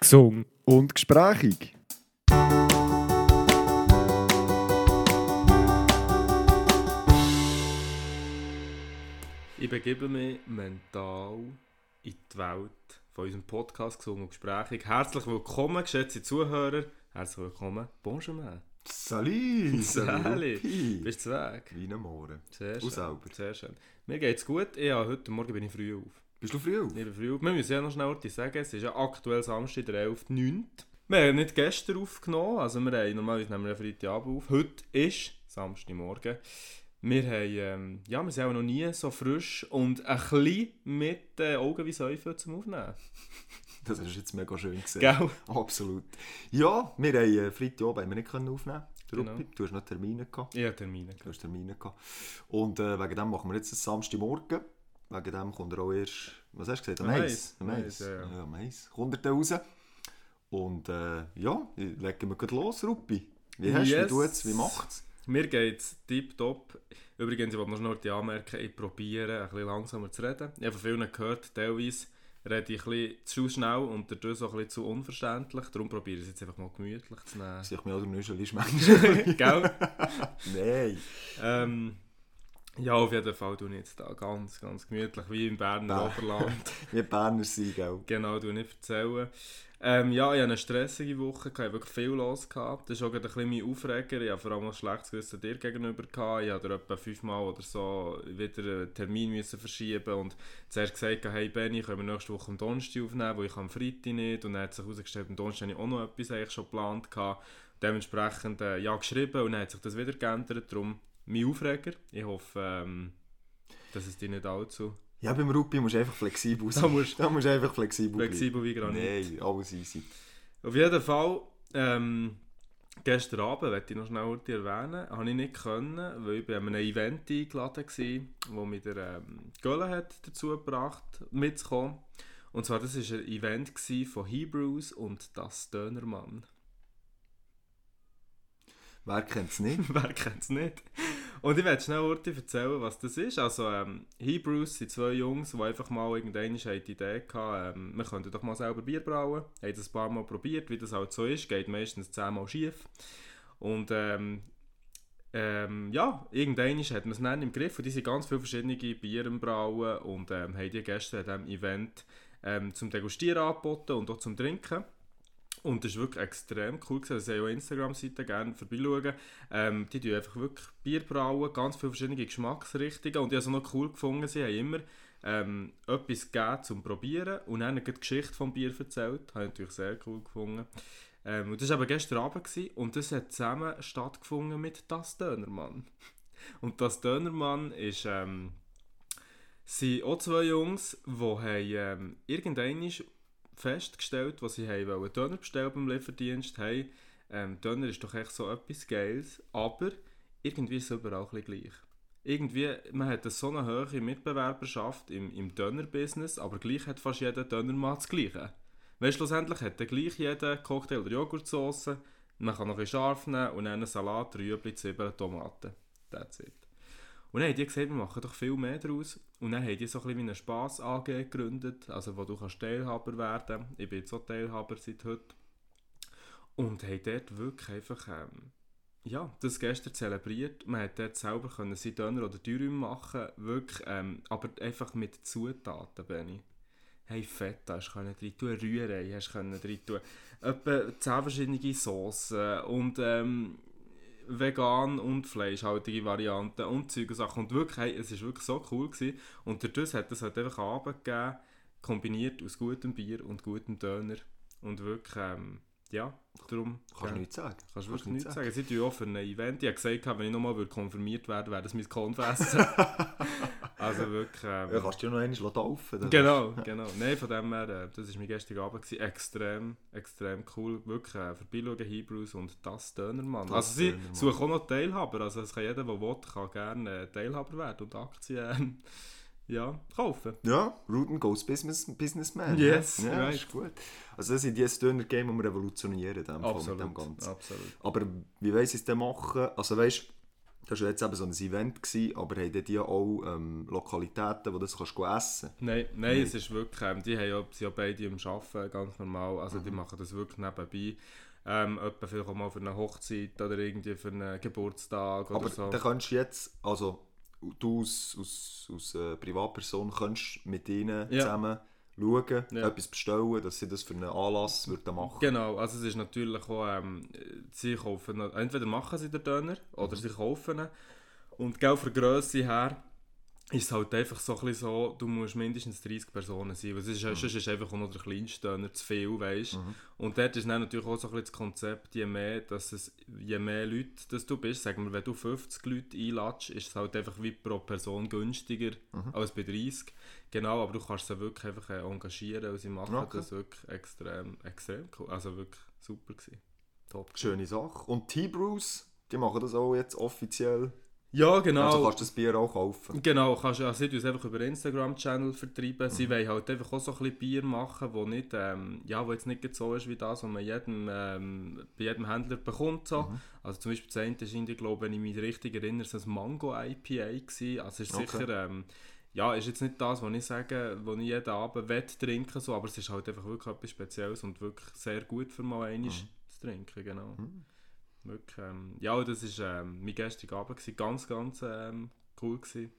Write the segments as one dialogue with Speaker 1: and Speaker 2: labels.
Speaker 1: gesund und gesprächig.
Speaker 2: Ich begebe mich mental in die Welt von unserem Podcast «Gesund und gesprächig». Herzlich willkommen, geschätzte Zuhörer. Herzlich willkommen. Bonjour, man.
Speaker 1: Salut!
Speaker 2: Salut. Bist du weg?
Speaker 1: Wie am Morgen.
Speaker 2: Sehr schön. Sehr schön. Mir geht's gut. Ja, heute Morgen bin ich früh auf.
Speaker 1: Bist du früh auf?
Speaker 2: Ich bin früh auf. Wir müssen ja noch schnell etwas sagen. Es ist ja aktuell Samstag, der 11.09. Wir haben nicht gestern aufgenommen. Also wir haben, normalerweise nehmen wir ja Freitagabend auf. Heute ist Samstagmorgen. Wir haben, ähm, ja, wir sind auch noch nie so frisch und ein bisschen mit den Augen wie Säufe zum Aufnehmen.
Speaker 1: Das ist jetzt mega schön gesehen.
Speaker 2: Gell?
Speaker 1: Absolut. Ja, wir haben äh, Freitagabend haben wir nicht können aufnehmen
Speaker 2: Genau.
Speaker 1: Du hast noch Termine gehabt.
Speaker 2: Habe Termine.
Speaker 1: Du hast Termine gehabt. Und äh, wegen dem machen wir jetzt Samstagmorgen. Wegen dem kommt er auch erst, was hast du gesagt, am
Speaker 2: Am
Speaker 1: Mais?
Speaker 2: Mais. Mais, ja, ja.
Speaker 1: ja. Mais. Kommt er raus. Und äh, ja, legen wir gleich los, Ruppi. Wie hast du,
Speaker 2: Yes.
Speaker 1: wie tut's, wie macht's?
Speaker 2: Mir geht's tipptopp. Übrigens, ich wollte noch schnell anmerken, ich probiere ein bisschen langsamer zu reden. Ich habe von vielen gehört, teilweise rede ich ein bisschen zu schnell und dadurch so ein bisschen zu unverständlich. Darum probiere ich es jetzt einfach mal gemütlich zu nehmen.
Speaker 1: Sich mir auch der Nüschel ist manchmal.
Speaker 2: Gell?
Speaker 1: Nein.
Speaker 2: Ähm, ja, auf jeden Fall ich jetzt da ganz, ganz gemütlich, wie im Berner
Speaker 1: Ah.
Speaker 2: Oberland.
Speaker 1: Wie Berner sein, gell?
Speaker 2: genau, tue ich erzählen. Ähm, ja, ich hatte eine stressige Woche, ich hatte wirklich viel los. Gehabt. Das ist auch ein bisschen mein Aufreger. Ich hatte vor allem ein schlechtes Gewissen dir gegenüber. Gehabt. Ich musste etwa fünfmal oder so wieder einen Termin müssen verschieben und zuerst gesagt, hey Benny, können wir nächste Woche am Donnerstag aufnehmen, wo ich am Freitag nicht. Und dann hat sich herausgestellt, am Donnerstag habe ich auch noch etwas eigentlich schon geplant. Gehabt. Dementsprechend äh, ja, geschrieben und dann hat sich das wieder geändert. Darum mein Aufreger. Ich hoffe, ähm, dass es dir nicht allzu
Speaker 1: Ja, beim Ruppi musst du einfach flexibel sein.
Speaker 2: Da musst-
Speaker 1: da musst du einfach flexibel,
Speaker 2: flexibel wie Granit.
Speaker 1: bleiben. Nein, alles easy.
Speaker 2: Auf jeden Fall, ähm, gestern Abend, möchte ich noch schnell erwähnen, habe ich nicht können, weil ich bei einem Event eingeladen war, wo mir der ähm, Gölle hat dazu gebracht, mitzukommen. Und zwar, das war ein Event von Hebrews und das Dönermann.
Speaker 1: Wer kennt es nicht?
Speaker 2: Wer kennt es nicht? Und ich werde schnell kurz erzählen, was das ist. Also, ähm, Hebrews sind zwei Jungs, die einfach mal irgendwann die Idee hatten, ähm, wir könnten doch mal selber Bier brauen. Haben das ein paar Mal probiert, wie das halt so ist. Geht meistens zehnmal schief. Und ähm, ähm, ja, irgendwann hat man es dann im Griff. Und die sind ganz viele verschiedene Biere am brauen und ähm, haben die gestern an diesem Event ähm, zum Degustieren angeboten und auch zum Trinken. Und das ist wirklich extrem cool. gewesen. Also, ich habe auch Instagram-Seite gerne vorbeischauen. Ähm, die tun einfach wirklich Bier brauen, ganz viele verschiedene Geschmacksrichtungen. Und ich habe es auch noch cool gefunden, sie haben immer ähm, etwas gegeben zum Probieren und dann die Geschichte vom Bier erzählt. Habe ich natürlich sehr cool gefunden. Ähm, und das war aber gestern Abend gewesen, und das hat zusammen stattgefunden mit «Das Dönermann». Und «Das Dönermann» ist... Ähm, sind auch zwei Jungs, die haben, ähm, irgendwann festgestellt, was sie haben wollen, Döner bestellen beim Lieferdienst. Hey, ähm, Döner ist doch echt so etwas Geiles, aber irgendwie ist es überall ein gleich. Irgendwie, man hat eine so eine hohe Mitbewerberschaft im, im Döner-Business, aber gleich hat fast jeder Dönermann das Gleiche. Weil schlussendlich hat dann gleich jeder Cocktail- oder Joghurtsoße, man kann noch ein scharf nehmen und einen Salat, Rüebli, Zwiebeln, Tomaten. That's it. Und dann haben die gesagt, wir machen doch viel mehr daraus. Und dann haben die so ein bisschen wie eine Spass AG gegründet, also wo du kannst Teilhaber werden Ich bin jetzt auch Teilhaber seit heute. Und haben dort wirklich einfach, ähm, ja, das gestern zelebriert. Man hat dort selber können seinen Döner oder Dürüm machen, wirklich, ähm, aber einfach mit Zutaten, Benni. Hey, Feta hast du drin tun, Rührei hast du drin tun, etwa 10 verschiedene Soßen und ähm, vegan und fleischhaltige Varianten und Zeug und Sachen. Und wirklich, hey, es war wirklich so cool. Gewesen. Und dadurch hat es halt einfach einen Abend gegeben, kombiniert aus gutem Bier und gutem Döner. Und wirklich, ähm, ja, darum...
Speaker 1: Kannst du nichts sagen.
Speaker 2: Kannst du wirklich nichts sagen. Sie tun auch für ein Event. Ich habe gesagt, wenn ich nochmal konfirmiert werde, wäre das mein Confess. also wirklich... Ähm,
Speaker 1: Ja, kannst du ja noch einmal taufen.
Speaker 2: Genau, genau. Nein, von dem her, äh, das war mein gestriger Abend. Gewesen. Extrem, extrem cool. Wirklich äh, vorbeischauen, Hebrews und das Dönermann.
Speaker 1: Das
Speaker 2: also sie
Speaker 1: Dönermann.
Speaker 2: suchen auch noch Teilhaber. Also es kann jeder, der will, kann gerne äh, Teilhaber werden und Aktien ähm, ja, kaufen.
Speaker 1: Ja, Ruden goes business, Businessman.
Speaker 2: Yes,
Speaker 1: ja,
Speaker 2: right.
Speaker 1: ist gut. Also das sind die Döner-Game, die wir revolutionieren dem mit dem
Speaker 2: Absolut,
Speaker 1: Ganzen.
Speaker 2: absolut.
Speaker 1: Aber wie weiss ich es denn machen? Also weißt Das war jetzt eben so ein Event, gewesen, aber haben die auch ähm, Lokalitäten, wo du das kannst essen
Speaker 2: Nein, nein, es ist wirklich, ähm, die haben ja, sind ja beide im Arbeiten, ganz normal, also
Speaker 1: Mhm.
Speaker 2: die machen das wirklich nebenbei. Ähm, etwa vielleicht auch mal für eine Hochzeit oder irgendwie für einen Geburtstag oder
Speaker 1: Aber
Speaker 2: so.
Speaker 1: dann kannst du jetzt, also du als, als, als äh, Privatperson kannst mit ihnen
Speaker 2: Ja.
Speaker 1: zusammen schauen,
Speaker 2: Ja.
Speaker 1: etwas bestellen, dass sie das für einen Anlass würden machen
Speaker 2: Genau, also es ist natürlich auch, ähm, sie kaufen, entweder machen sie den Döner oder
Speaker 1: Mhm.
Speaker 2: sie kaufen ihn. Und gell, von der Grösse her ist es halt einfach so, ein so, du musst mindestens 30 Personen sein, weil sonst,
Speaker 1: Mhm.
Speaker 2: sonst ist einfach noch der kleinste Döner zu viel, weißt Und dort ist dann natürlich auch so ein das Konzept, je mehr, dass es, je mehr Leute dass du bist, sagen wir, wenn du 50 Leute einlatschst, ist es halt einfach wie pro Person günstiger
Speaker 1: Mhm.
Speaker 2: als bei 30. Genau, aber du kannst sie wirklich einfach äh, engagieren und sie machen
Speaker 1: Okay.
Speaker 2: das wirklich extrem, extrem cool. Also wirklich super gewesen. Top.
Speaker 1: Schöne Sache. Und T-Brews, die machen das auch jetzt offiziell.
Speaker 2: Ja, genau.
Speaker 1: Also kannst du das Bier auch kaufen.
Speaker 2: Genau, kannst, also sie tun es einfach über den Instagram-Channel vertreiben. Sie
Speaker 1: Mhm.
Speaker 2: wollen halt einfach auch so ein bisschen Bier machen, wo, nicht, ähm, ja, wo jetzt nicht so ist wie das, was man jedem, ähm, bei jedem Händler bekommt. So.
Speaker 1: Mhm.
Speaker 2: Also zum Beispiel das eine ist, irgendwie, glaube wenn ich mich richtig erinnere, so ein Mango-IPA gewesen. Also es ist
Speaker 1: Okay.
Speaker 2: sicher, ähm, ja, ist jetzt nicht das, was ich sage, was ich jeden Abend will trinken so, aber es ist halt einfach wirklich etwas Spezielles und wirklich sehr gut für mal einmal
Speaker 1: Mhm.
Speaker 2: zu trinken, genau. Wirklich, ähm, ja, das war ähm, mein gestriger Abend, gewesen. ganz, ganz ähm, cool gewesen.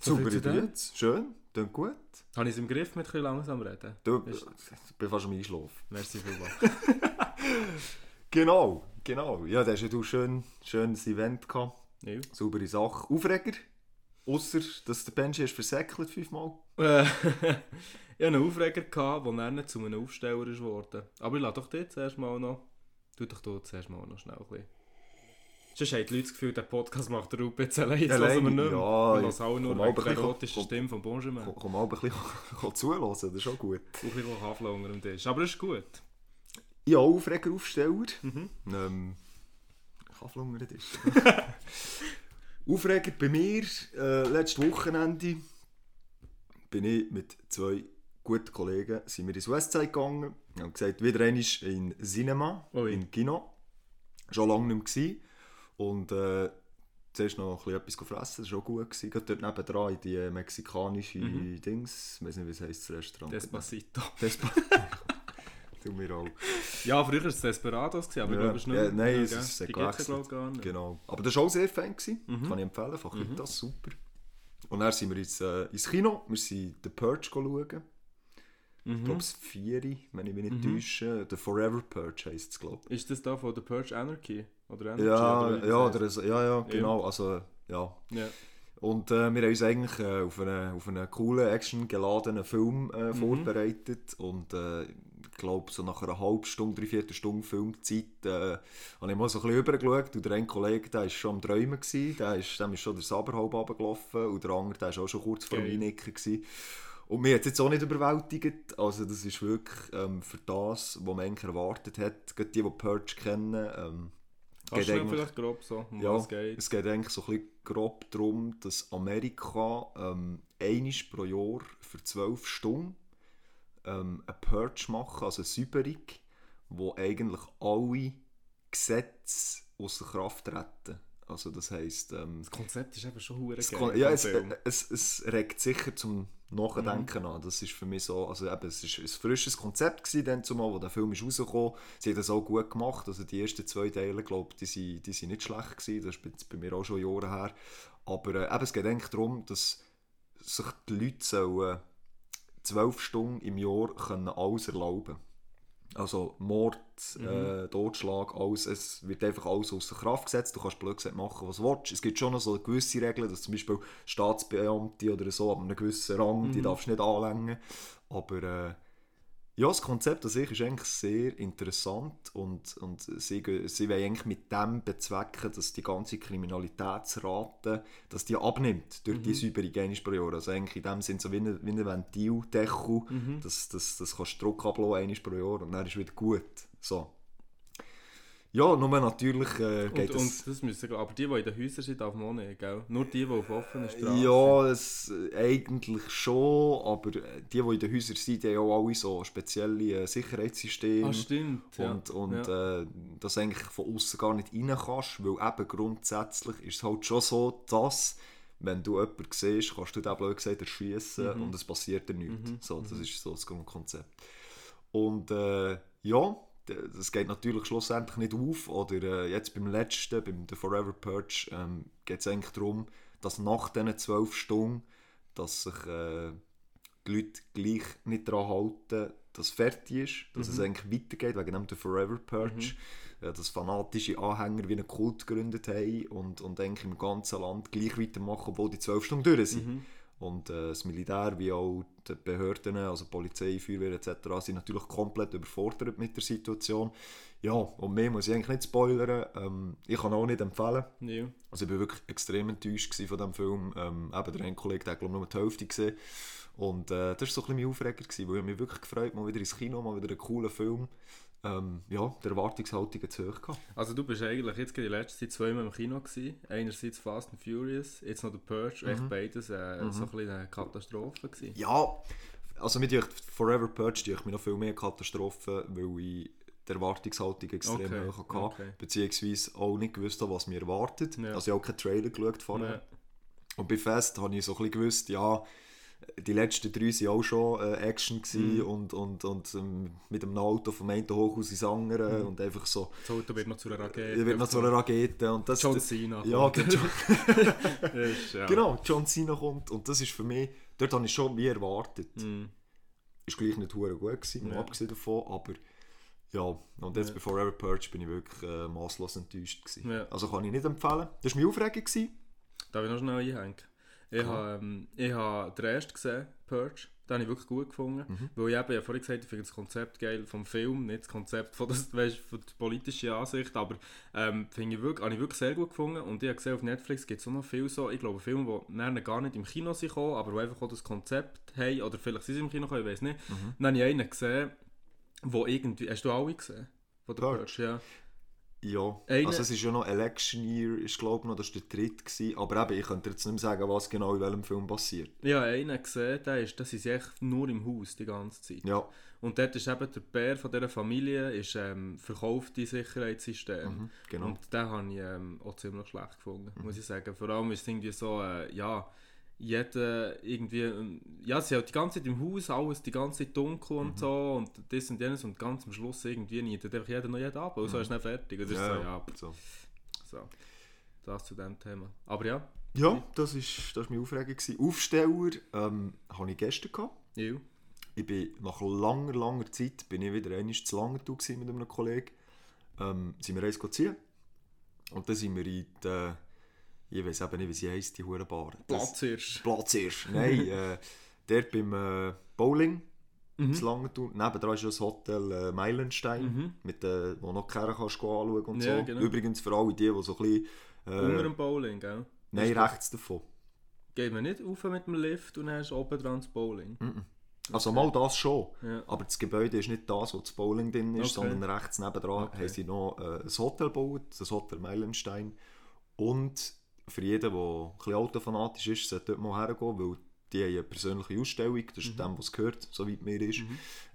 Speaker 1: Super. Idee. Schön, klingt gut.
Speaker 2: Habe ich es im Griff mit ein bisschen langsam reden?
Speaker 1: Du,
Speaker 2: Ist-
Speaker 1: ich bin fast am Einschlafen.
Speaker 2: Merci vielmals.
Speaker 1: Genau, genau. Ja, da hast ja du schön, schönes Event gehabt.
Speaker 2: ja.
Speaker 1: Saubere Sache. Aufreger? Ausser, dass der Benji ist versäckelt fünfmal.
Speaker 2: Äh, ich hatte einen Aufreger, gehabt, der dann zu einem Aufsteller geworden. Aber ich lasse doch dir zuerst mal noch... Tu doch du zuerst mal noch schnell ein bisschen. Sonst haben die Leute das Gefühl, der Podcast macht der Rupe jetzt allein. Jetzt hören wir nicht mehr.
Speaker 1: Ja,
Speaker 2: wir hören auch nur wegen der erotischen Stimme von Benjamin.
Speaker 1: Komm, komm mal ein bisschen zuhören, das ist schon gut.
Speaker 2: Und ein bisschen Kaffee unter dem Tisch. Aber das ist gut.
Speaker 1: Ja, Aufregeraufsteller.
Speaker 2: Mhm.
Speaker 1: Ähm, Kaffee unter den Tisch. Aufreger bei mir, äh, letztes Wochenende bin ich mit zwei guten Kollegen sind wir ins Westside gegangen. Wir haben gesagt, wieder einmal in Cinema,
Speaker 2: Ui.
Speaker 1: in Kino. Schon lange nicht mehr. Und äh, zuerst noch ein bisschen etwas fressen, das war auch gut. Gewesen. Gerade dort nebendran in die mexikanische Dings, ich weiß nicht, wie es heisst, das Restaurant.
Speaker 2: Despacito.
Speaker 1: Despa Tu mir auch.
Speaker 2: Ja, früher war es Desperados, aber
Speaker 1: Ja,
Speaker 2: ich glaube, es ist nicht
Speaker 1: ja, nein, es ist gewechselt.
Speaker 2: nicht.
Speaker 1: Genau. Aber das war auch sehr fein. Gewesen.
Speaker 2: Mhm.
Speaker 1: Kann ich empfehlen. Von das super. Und dann sind wir ins, äh, ins Kino. Wir sind The Purge schauen. Ich
Speaker 2: Mhm.
Speaker 1: glaube, es ist vier, wenn ich mich nicht täusche. The Forever Purge heisst es, glaube
Speaker 2: Ist das da von The Purge Anarchy? Oder
Speaker 1: ich.
Speaker 2: Anarchy?
Speaker 1: Ja,
Speaker 2: oder
Speaker 1: ja, oder so, ja, ja, genau. Also, ja.
Speaker 2: ja.
Speaker 1: Und äh, wir haben uns eigentlich äh, auf, einen, auf einen coolen, actiongeladenen Film äh,
Speaker 2: Mhm.
Speaker 1: vorbereitet. Und äh, ich glaube, so nach einer halben Stunde, dreiviertel Stunde Filmzeit äh, habe ich mal so ein bisschen rübergeschaut. Und der eine Kollege, der war schon am Träumen. Gewesen, der ist, dem ist schon der Saber halb runtergelaufen. Und der andere, der war auch schon kurz vor. Einnicken. Gewesen. Und mir hat es jetzt auch nicht überwältigt. Also das ist wirklich ähm, für das, was man eigentlich erwartet hat. Gerade die, die Purge kennen, ähm, geht eigentlich-
Speaker 2: vielleicht grob so, um
Speaker 1: ja,
Speaker 2: es geht?
Speaker 1: es geht eigentlich so ein bisschen grob darum, dass Amerika ähm, einmal pro Jahr für 12 Stunden ähm, eine Purge machen, also eine Säuberung, wo eigentlich alle Gesetze außer Kraft treten. Also das heisst, ähm,
Speaker 2: Das Konzept ist eben schon
Speaker 1: es,
Speaker 2: geil.
Speaker 1: ja, es, es, es regt sicher zum Nachdenken
Speaker 2: Mhm.
Speaker 1: an. Das ist für mich so, also eben, es ist ein frisches Konzept gewesen, dann zumal, wo der Film ist rausgekommen. Sie haben das auch gut gemacht. Also die ersten zwei Teile, glaube die, sind- die sind nicht schlecht gewesen. Das ist bei mir auch schon Jahre her. Aber äh, eben, es geht eigentlich darum, dass sich die Leute sollen zwölf Stunden im Jahr können alles erlauben also Mord, äh, Totschlag, alles, es wird einfach alles außer Kraft gesetzt. Du kannst blöd gesagt machen, was du willst. Es gibt schon noch so gewisse Regeln, dass zum Beispiel Staatsbeamte oder so ab einem gewissen Rang, die darfst du nicht anlängen. Aber äh, ja, das Konzept an sich ist eigentlich sehr interessant und, und sie, sie wollen eigentlich mit dem bezwecken, dass die ganze Kriminalitätsrate dass die abnimmt durch die Säuberung einmal pro Jahr. Also eigentlich in dem Sinne so wie ein, wie ein Ventildeckel, dass das, das kannst du Druck ablassen einmal pro Jahr und dann ist wieder gut. So. Ja, nur natürlich äh,
Speaker 2: Und,
Speaker 1: geht
Speaker 2: und
Speaker 1: es...
Speaker 2: das müssen, aber die, die in den Häusern sind, darf man nicht, gell? Nur die, die auf offenen Straßen
Speaker 1: Ja, es, äh, eigentlich schon, aber äh, die, die in den Häusern sind, die haben auch alle so spezielle äh, Sicherheitssysteme.
Speaker 2: Ah, stimmt. Ja.
Speaker 1: Und, und
Speaker 2: ja.
Speaker 1: äh, dass eigentlich von außen gar nicht rein kannst, weil eben grundsätzlich ist es halt schon so, dass wenn du jemanden siehst, kannst du den blöd gesagt erschießen
Speaker 2: Mhm.
Speaker 1: und es passiert dir nichts.
Speaker 2: Mhm,
Speaker 1: So, das ist so das Grundkonzept. Und äh, ja, das geht natürlich schlussendlich nicht auf. Oder äh, jetzt beim letzten, beim The Forever Purge, ähm, geht es eigentlich darum, dass nach diesen zwölf Stunden, dass sich äh, die Leute gleich nicht daran halten, dass es fertig ist, dass es eigentlich weitergeht, wegen dem The Forever Purge. Ja, dass fanatische Anhänger wie einen Kult gegründet haben und, und eigentlich im ganzen Land gleich weitermachen, obwohl die zwölf Stunden durch sind.
Speaker 2: Mhm.
Speaker 1: Und äh, das Militär wie auch die Behörden, also Polizei, Feuerwehr etc. sind natürlich komplett überfordert mit der Situation. Ja, und mehr muss ich eigentlich nicht spoilern. Ähm, ich kann auch nicht empfehlen.
Speaker 2: Ja.
Speaker 1: Also ich war wirklich extrem enttäuscht von diesem Film. Ähm, eben der eine Kollege, hat glaube ich nur die Hälfte gesehen. Und äh, das war so ein bisschen mein Aufreger, gewesen, weil ich mich wirklich gefreut mal wieder ins Kino, mal wieder einen coolen Film. Ähm, ja, die Erwartungshaltung zu hoch gehabt.
Speaker 2: Also du bist eigentlich jetzt gerade die letzte Zeit zweimal im Kino gewesen. Einerseits Fast and Furious, jetzt noch The Purge. Echt beides äh, so ein bisschen eine Katastrophe gewesen.
Speaker 1: Ja, also mit Forever Purge durch mich noch viel mehr Katastrophen, weil ich die Erwartungshaltung extrem
Speaker 2: Okay,
Speaker 1: hoch hatte,
Speaker 2: okay.
Speaker 1: beziehungsweise auch nicht gewusst habe, was mir erwartet.
Speaker 2: Ja.
Speaker 1: Also ich habe auch keinen Trailer geschaut vorher.
Speaker 2: Ja.
Speaker 1: Und bei Fest habe ich so ein bisschen gewusst, ja, die letzten drei waren auch schon äh, Action
Speaker 2: Mhm.
Speaker 1: und, und, und ähm, mit einem Auto vom einen Hochhaus ins andere
Speaker 2: Mhm.
Speaker 1: und einfach so,
Speaker 2: Das Auto wird noch zu einer Rakete.
Speaker 1: ich wird noch so eine Rakete und das...
Speaker 2: John Cena.
Speaker 1: ja, John,
Speaker 2: Ist, ja.
Speaker 1: genau, John Cena kommt und das ist für mich, dort habe ich schon wie erwartet.
Speaker 2: Mhm.
Speaker 1: ist gleich nicht gut gewesen,
Speaker 2: Ja.
Speaker 1: abgesehen davon, aber ja, und jetzt
Speaker 2: Ja.
Speaker 1: bei Forever Purge bin ich wirklich äh, maßlos enttäuscht gewesen.
Speaker 2: Ja.
Speaker 1: Also kann ich nicht empfehlen. Das war meine Aufregung. Gewesen.
Speaker 2: Darf ich noch schnell einhängen? Ich
Speaker 1: Klar.
Speaker 2: habe ähm, ich habe den ersten gesehen, Purge. Den habe ich wirklich gut gefunden.
Speaker 1: Mhm.
Speaker 2: Weil ich eben, ja vorhin gesagt ich finde das Konzept geil vom Film, nicht das Konzept von, das, weißt, von der politischen Ansicht, aber ähm, finde ich wirklich, habe ich wirklich sehr gut gefunden. Und ich habe gesehen, auf Netflix gibt es auch noch viel so, ich glaube, Filme, die nachher gar nicht im Kino sind gekommen, aber die einfach auch das Konzept haben, oder vielleicht sind sie im Kino gekommen, ich weiß nicht.
Speaker 1: Mhm.
Speaker 2: Dann habe ich einen gesehen, wo irgendwie, hast du alle gesehen? Von der?
Speaker 1: Purge,
Speaker 2: ja.
Speaker 1: Ja,
Speaker 2: Eine-
Speaker 1: also es ist ja noch Election Year, ist glaube noch, das war der dritte. Gewesen. Aber eben, ich könnte jetzt nicht mehr sagen, was genau in welchem Film passiert.
Speaker 2: Habe einen gesehen, der ist, das ist echt nur im Haus die ganze Zeit.
Speaker 1: Ja,
Speaker 2: Und dort ist eben der Bär von dieser Familie ist, ähm, verkaufte Sicherheitssystem.
Speaker 1: mhm, genau.
Speaker 2: Und den habe ich ähm, auch ziemlich schlecht gefunden, muss ich sagen. Vor allem ist es irgendwie so, äh, ja, jeder irgendwie, ja, sie hat die ganze Zeit im Haus, alles die ganze Zeit dunkel
Speaker 1: Mhm.
Speaker 2: und so und das und jenes und ganz am Schluss irgendwie nietet einfach jeder noch jeden ab und so ist dann fertig. Das ist so, ja,
Speaker 1: so.
Speaker 2: so, das zu dem Thema. Aber ja,
Speaker 1: ja das, ist, das war meine Aufregung. Gewesen. Aufsteller ähm, hatte ich gestern. Gehabt.
Speaker 2: you.
Speaker 1: Ich bin nach langer, langer Zeit bin ich wieder einmal zu gewesen mit einem Kollegen. Ähm, sind wir eins ziehen. Und dann sind wir in die, ich weiß eben nicht, wie sie heisst, die hure Bar. Das-
Speaker 2: Platzhirsch.
Speaker 1: Platzhirsch. Nein, äh, dort beim äh, Bowling
Speaker 2: Mhm.
Speaker 1: zu Langenthal. Nebenan ist ja das Hotel äh, Meilenstein,
Speaker 2: Mhm.
Speaker 1: mit, äh, wo noch Kerne kannst du anschauen und
Speaker 2: Ja,
Speaker 1: so.
Speaker 2: genau.
Speaker 1: Übrigens für alle die, die so ein bisschen...
Speaker 2: Unter
Speaker 1: Äh,
Speaker 2: dem Bowling, gell?
Speaker 1: nein,
Speaker 2: das-
Speaker 1: rechts davon.
Speaker 2: Geht man nicht rauf mit dem Lift und dann hast du oben dran das Bowling.
Speaker 1: Also mal das schon.
Speaker 2: Ja.
Speaker 1: Aber das Gebäude ist nicht das, wo das Bowling drin ist,
Speaker 2: Okay.
Speaker 1: sondern rechts nebendran
Speaker 2: Okay.
Speaker 1: haben sie noch äh, ein Hotel gebaut, das Hotel Meilenstein. Und für jeden, der ein bisschen autofanatisch ist, sollte dort mal hergehen, weil die haben eine persönliche Ausstellung, das ist dem, was gehört, soweit mir ist.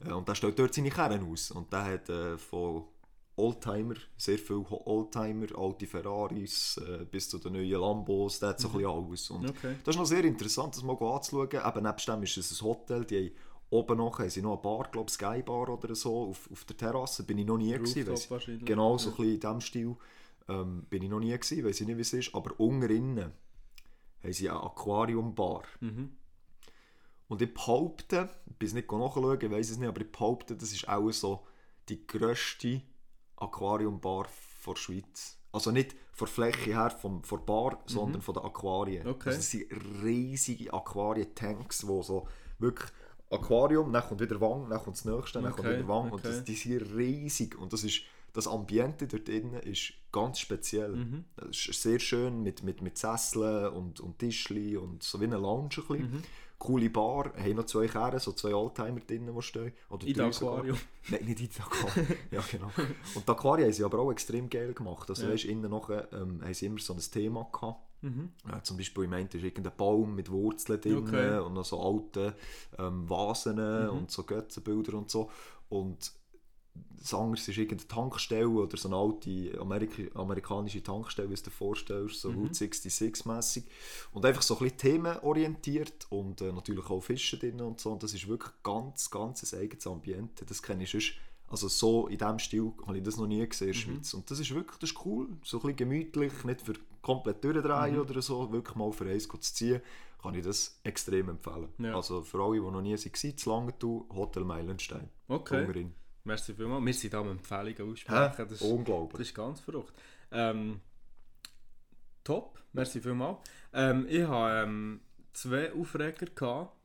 Speaker 1: Äh, und der stellt dort seine Kerne aus. Und der hat äh, von Oldtimer, sehr viele Oldtimer, alte Ferraris äh, bis zu den neuen Lambos, der hat so ein bisschen alles. Und
Speaker 2: Okay.
Speaker 1: das ist noch sehr interessant, das mal anzuschauen. Eben nebst dem ist es ein Hotel, die haben oben noch haben sie noch eine Bar, glaube Sky Bar oder so, auf, auf der Terrasse. Bin ich noch nie gewesen.
Speaker 2: Rooftop wahrscheinlich.
Speaker 1: Genau, so ein bisschen in diesem Stil. Ähm, bin ich noch nie gewesen, weiß ich nicht, wie es ist. Aber unten haben sie eine Aquariumbar.
Speaker 2: Mhm.
Speaker 1: Und ich behaupte, ich bin es nicht nachschauen, ich weiß es nicht, aber ich behaupte, das ist auch so die grösste Aquariumbar der Schweiz. Also nicht von Fläche her vom, von der Bar, sondern von den Aquarien.
Speaker 2: Mhm. Okay.
Speaker 1: Also es sind riesige Aquarientanks, wo so wirklich Aquarium, dann kommt wieder Wang, dann kommt das nächste, dann kommt
Speaker 2: Okay,
Speaker 1: wieder Wang. Und
Speaker 2: okay.
Speaker 1: das, die sind riesig. Und das ist das Ambiente dort drinnen ist ganz speziell.
Speaker 2: Mhm.
Speaker 1: Es ist sehr schön mit, mit, mit Sesseln und, und Tischli und so wie eine Lounge ein bisschen.
Speaker 2: Mhm.
Speaker 1: Coole Bar, haben noch zwei Kehren, so zwei Oldtimer drinnen, die stehen. Oder
Speaker 2: In. Aquarium.
Speaker 1: Nein, nicht in das Aquarium. ja, genau. Und die Aquarien haben sie aber auch extrem geil gemacht. Also
Speaker 2: Ja.
Speaker 1: weißt, innen nachher, ähm, haben sie immer so ein Thema gehabt.
Speaker 2: Mhm.
Speaker 1: Ja, zum Beispiel, ich meinte, ist irgendein Baum mit Wurzeln drin
Speaker 2: Okay.
Speaker 1: und noch so alte ähm, Vasen
Speaker 2: Mhm.
Speaker 1: und so Götzenbilder und so. Und das andere ist irgendeine Tankstelle oder so eine alte Amerika amerikanische Tankstelle, wie du dir vorstellst, so
Speaker 2: Mhm.
Speaker 1: Route 66-mässig. Und einfach so ein bisschen themenorientiert und äh, natürlich auch Fische drin und so. Und das ist wirklich ganz, ganz ein eigenes Ambiente. Das kenne ich sonst, also so in diesem Stil habe ich das noch nie gesehen in der
Speaker 2: Mhm.
Speaker 1: Schweiz. Und das ist wirklich das ist cool, so ein bisschen gemütlich, nicht für komplett durchdrehen
Speaker 2: Mhm.
Speaker 1: oder so, wirklich mal für eins zu ziehen, kann ich das extrem empfehlen.
Speaker 2: Ja.
Speaker 1: Also für alle, die noch nie waren, zu Langenthal, Hotel Meilenstein.
Speaker 2: Okay,
Speaker 1: Ungerin.
Speaker 2: Merci vielmals. Wir sind da mit Empfehlungen aussprechen. Das ist, das
Speaker 1: Unglaublich.
Speaker 2: ist ganz verrückt. Ähm, top, merci vielmals. Ähm, ich hatte ähm, zwei Aufreger. Gehabt.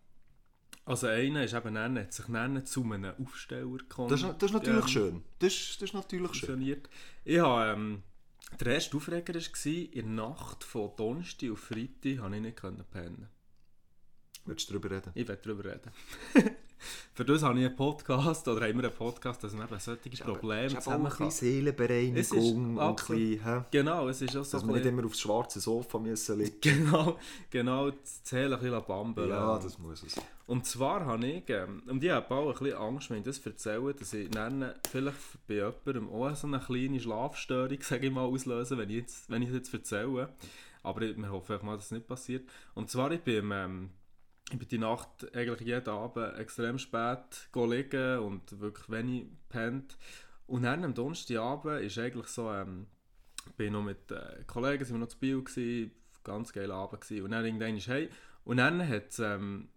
Speaker 2: Also einer ist eben dann, hat sich dann zu einem Aufsteller
Speaker 1: Das ist, das ist natürlich
Speaker 2: ähm,
Speaker 1: schön. Das ist, das ist natürlich schön.
Speaker 2: Ich habe, ähm, der erste Aufreger war, in der Nacht von Donnerstag auf Freitag konnte ich nicht pennen.
Speaker 1: Willst du darüber reden?
Speaker 2: Ich werde darüber reden. Für das habe ich einen Podcast, oder haben wir einen Podcast, dass man eben solche Probleme
Speaker 1: Es ist
Speaker 2: zusammen
Speaker 1: aber auch ein
Speaker 2: kann.
Speaker 1: bisschen Seelenbereinigung
Speaker 2: Es ist
Speaker 1: und ein
Speaker 2: absolut-
Speaker 1: bisschen?
Speaker 2: Genau, es ist auch so
Speaker 1: dass wir nicht immer aufs schwarze Sofa müssen liegen
Speaker 2: Genau, genau, das Zählen ein bisschen bambeln.
Speaker 1: Ja, das muss es.
Speaker 2: Und zwar habe ich, ähm, und ich habe auch ein bisschen Angst, wenn ich das erzähle, dass ich dann vielleicht bei jemandem auch so eine kleine Schlafstörung, sage ich mal, auslöse, wenn ich, jetzt, wenn ich es jetzt erzähle. Aber wir hoffen einfach mal, dass es nicht passiert. Und zwar, ich bin, ähm, ich bin die Nacht eigentlich jeden Abend extrem spät liegen und wirklich wenig pennt. Und dann am Donnerstagabend ist eigentlich so, ähm, bin noch mit äh, Kollegen, sind wir noch zu Bio gewesen, ganz geiler Abend gewesen. Und dann irgendwann ist hey und dann hat ähm,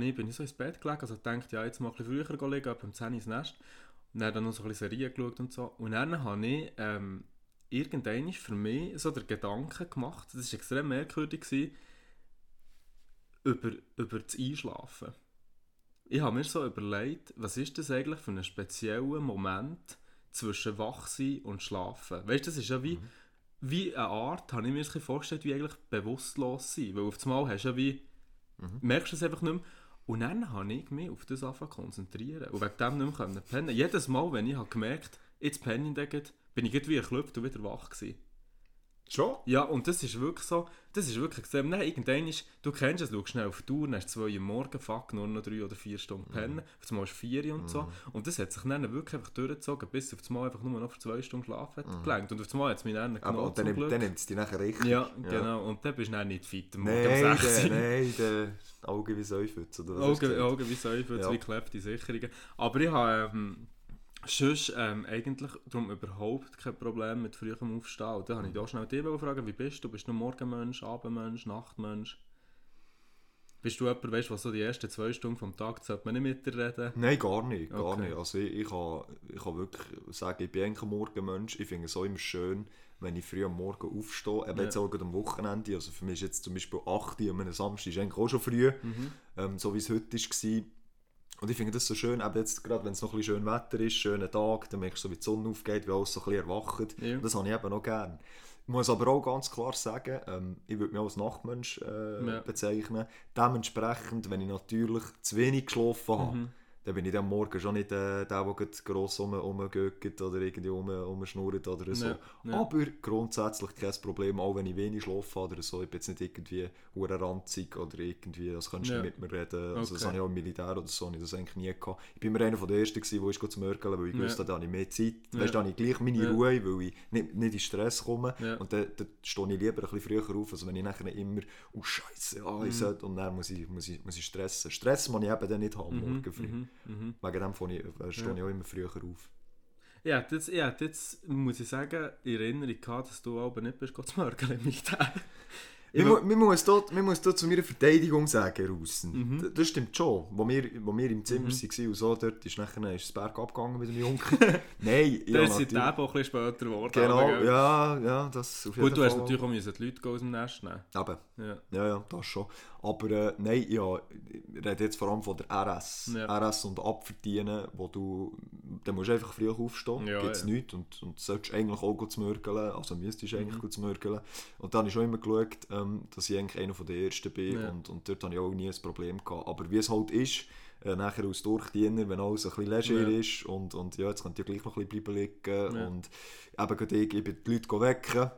Speaker 2: ich, bin ich so ins Bett gelegen, also dachte ja, jetzt mal ein bisschen früher liegen, ab um 10 Uhr ins Nest. Und dann dann noch so ein bisschen Serien geschaut und so. Und dann habe ich ähm, irgendwann für mich so den Gedanken gemacht, das war extrem merkwürdig, gewesen, über, über das Einschlafen. Ich habe mir so überlegt, was ist das eigentlich für einen speziellen Moment zwischen Wachsein und Schlafen? Weißt du, das ist ja wie, wie eine Art, habe ich mir das ein vorgestellt, wie eigentlich bewusstlos sein. Weil auf das Mal hast du ja wie, merkst du es einfach nicht mehr. Und dann habe ich mich auf das angefangen zu konzentrieren. Und wegen dem nicht mehr können pennen. Jedes Mal, wenn ich habe gemerkt jetzt penne ich bin ich gleich wie geklopft und wieder wach gewesen.
Speaker 1: Schon?
Speaker 2: Ja, und das ist wirklich so, das ist wirklich extrem. Nein, irgendwann ist, du kennst es, du schnell auf die Tour, dann hast du zwei Uhr morgen, fuck, nur noch drei oder vier Stunden
Speaker 1: Mhm.
Speaker 2: pennen, auf einmal ist vier und so. Und das hat sich dann wirklich einfach durchgezogen, bis auf einmal einfach nur noch für zwei Stunden schlafen hat gelangt. Und auf einmal hat es mich dann
Speaker 1: Mhm. Aber
Speaker 2: genommen,
Speaker 1: und dann, nimmt- dann nimmt es dich nachher richtig.
Speaker 2: ja, genau. Und dann bist du dann nicht fit am Morgen
Speaker 1: Nein,
Speaker 2: um 6 Uhr.
Speaker 1: der, nein, der Augen wie. Oder was du
Speaker 2: Augen, wie Säufer,
Speaker 1: Ja.
Speaker 2: wie klebte Sicherungen. Aber ich habe ähm, sonst ähm, eigentlich darum überhaupt kein Problem mit frühem Aufstehen. Da habe ich auch schnell dich fragen, wie bist du? Bist du Morgenmensch, Abendmensch, Nachtmensch? Bist du jemand, weißt, was so die ersten zwei Stunden vom Tag sollte man nicht mit dir reden?
Speaker 1: Nein, gar nicht. Gar
Speaker 2: Okay.
Speaker 1: nicht. Also ich, ich, kann, ich kann wirklich sagen, ich bin eigentlich ein Morgenmensch. Ich finde es auch immer schön, wenn ich früh am Morgen aufstehe. Eben
Speaker 2: Ja.
Speaker 1: jetzt auch gerade am Wochenende. Also für mich ist jetzt zum Beispiel 8 Uhr an einem Samstag ist eigentlich auch schon früh.
Speaker 2: Mhm.
Speaker 1: Ähm, so wie es heute war. Und ich finde das so schön, eben jetzt gerade wenn es noch ein bisschen schön Wetter ist, schöner Tag, dann merkst du, so, wie die Sonne aufgeht, wie alles so ein bisschen erwacht.
Speaker 2: Ja.
Speaker 1: Und das habe ich eben auch gerne. Ich muss aber auch ganz klar sagen, ähm, ich würde mich auch als Nachtmensch äh,
Speaker 2: Ja.
Speaker 1: bezeichnen. Dementsprechend, wenn ich natürlich zu wenig geschlafen habe,
Speaker 2: Mhm.
Speaker 1: Dann bin ich am Morgen schon nicht äh, der, der gross rumgögt oder irgendwie rum, rumschnurrt oder so.
Speaker 2: Ja, ja.
Speaker 1: Aber grundsätzlich kein Problem, auch wenn ich wenig schlafe oder so. Ich bin jetzt nicht irgendwie ranzig oder irgendwie, das kannst du
Speaker 2: Ja.
Speaker 1: nicht mit mir reden. Also das
Speaker 2: Okay.
Speaker 1: habe ich auch im Militär oder so nicht, das eigentlich nie gehabt. Ich bin mir einer von der Ersten gewesen, wo ich zu mörgeln, weil ich
Speaker 2: Ja.
Speaker 1: wusste, da habe ich mehr Zeit.
Speaker 2: Ja.
Speaker 1: Weißt, da habe ich gleich meine. Ruhe, weil ich nicht, nicht in Stress komme.
Speaker 2: Ja.
Speaker 1: Und dann, dann stehe ich lieber ein bisschen früher auf, als wenn ich nachher immer, oh Scheiße,
Speaker 2: Mhm.
Speaker 1: ich sollte, und dann muss ich, muss, ich, muss ich stressen. Stress muss ich eben dann nicht haben,
Speaker 2: Mhm,
Speaker 1: morgen früh.
Speaker 2: mhm, mhm.
Speaker 1: Wegen dem von ich, äh, stehe
Speaker 2: Ja.
Speaker 1: ich auch immer früher auf.
Speaker 2: Ja, das, ja, jetzt muss ich sagen, in Erinnerung gehabt, dass du aber nicht bist, zu mörgeln im Militär.
Speaker 1: Man, mu- man, muss dort, man muss dort zu meiner Verteidigung sagen, Russen.
Speaker 2: Mhm.
Speaker 1: Das stimmt schon. Wo wir, wo wir im Zimmer
Speaker 2: Mhm.
Speaker 1: waren und so, dort ist nachher ist das Berg abgegangen mit dem Jungen. Nein, ja,
Speaker 2: Der ist seitdem auch ein bisschen später geworden.
Speaker 1: Genau, ja, ja, das auf jeden
Speaker 2: Gut, du hast
Speaker 1: Fall.
Speaker 2: natürlich auch müssen die Leute aus dem Nest nehmen.
Speaker 1: Eben,
Speaker 2: Ja.
Speaker 1: ja, ja, das schon. Aber äh, nein, ja, ich rede jetzt vor allem von der RS.
Speaker 2: Ja.
Speaker 1: RS und Abverdienen, wo du dann musst du einfach früh aufstehen,
Speaker 2: Ja,
Speaker 1: gibt es
Speaker 2: ja.
Speaker 1: nichts und, und solltest eigentlich auch gut mürgeln, also müsstest du eigentlich
Speaker 2: Mhm.
Speaker 1: gut mürgeln. Und dann ich schon immer geschaut, ähm, dass ich eigentlich einer von der Ersten bin
Speaker 2: Ja.
Speaker 1: und, und dort habe ich auch nie ein Problem gehabt. Aber wie es halt ist, äh, nachher als Durchdiener, wenn alles ein bisschen leger
Speaker 2: Ja.
Speaker 1: ist und, und ja, jetzt könnt ihr gleich noch ein bisschen bleiben liegen
Speaker 2: Ja.
Speaker 1: und eben gerade ich, ich bin die Leute wecken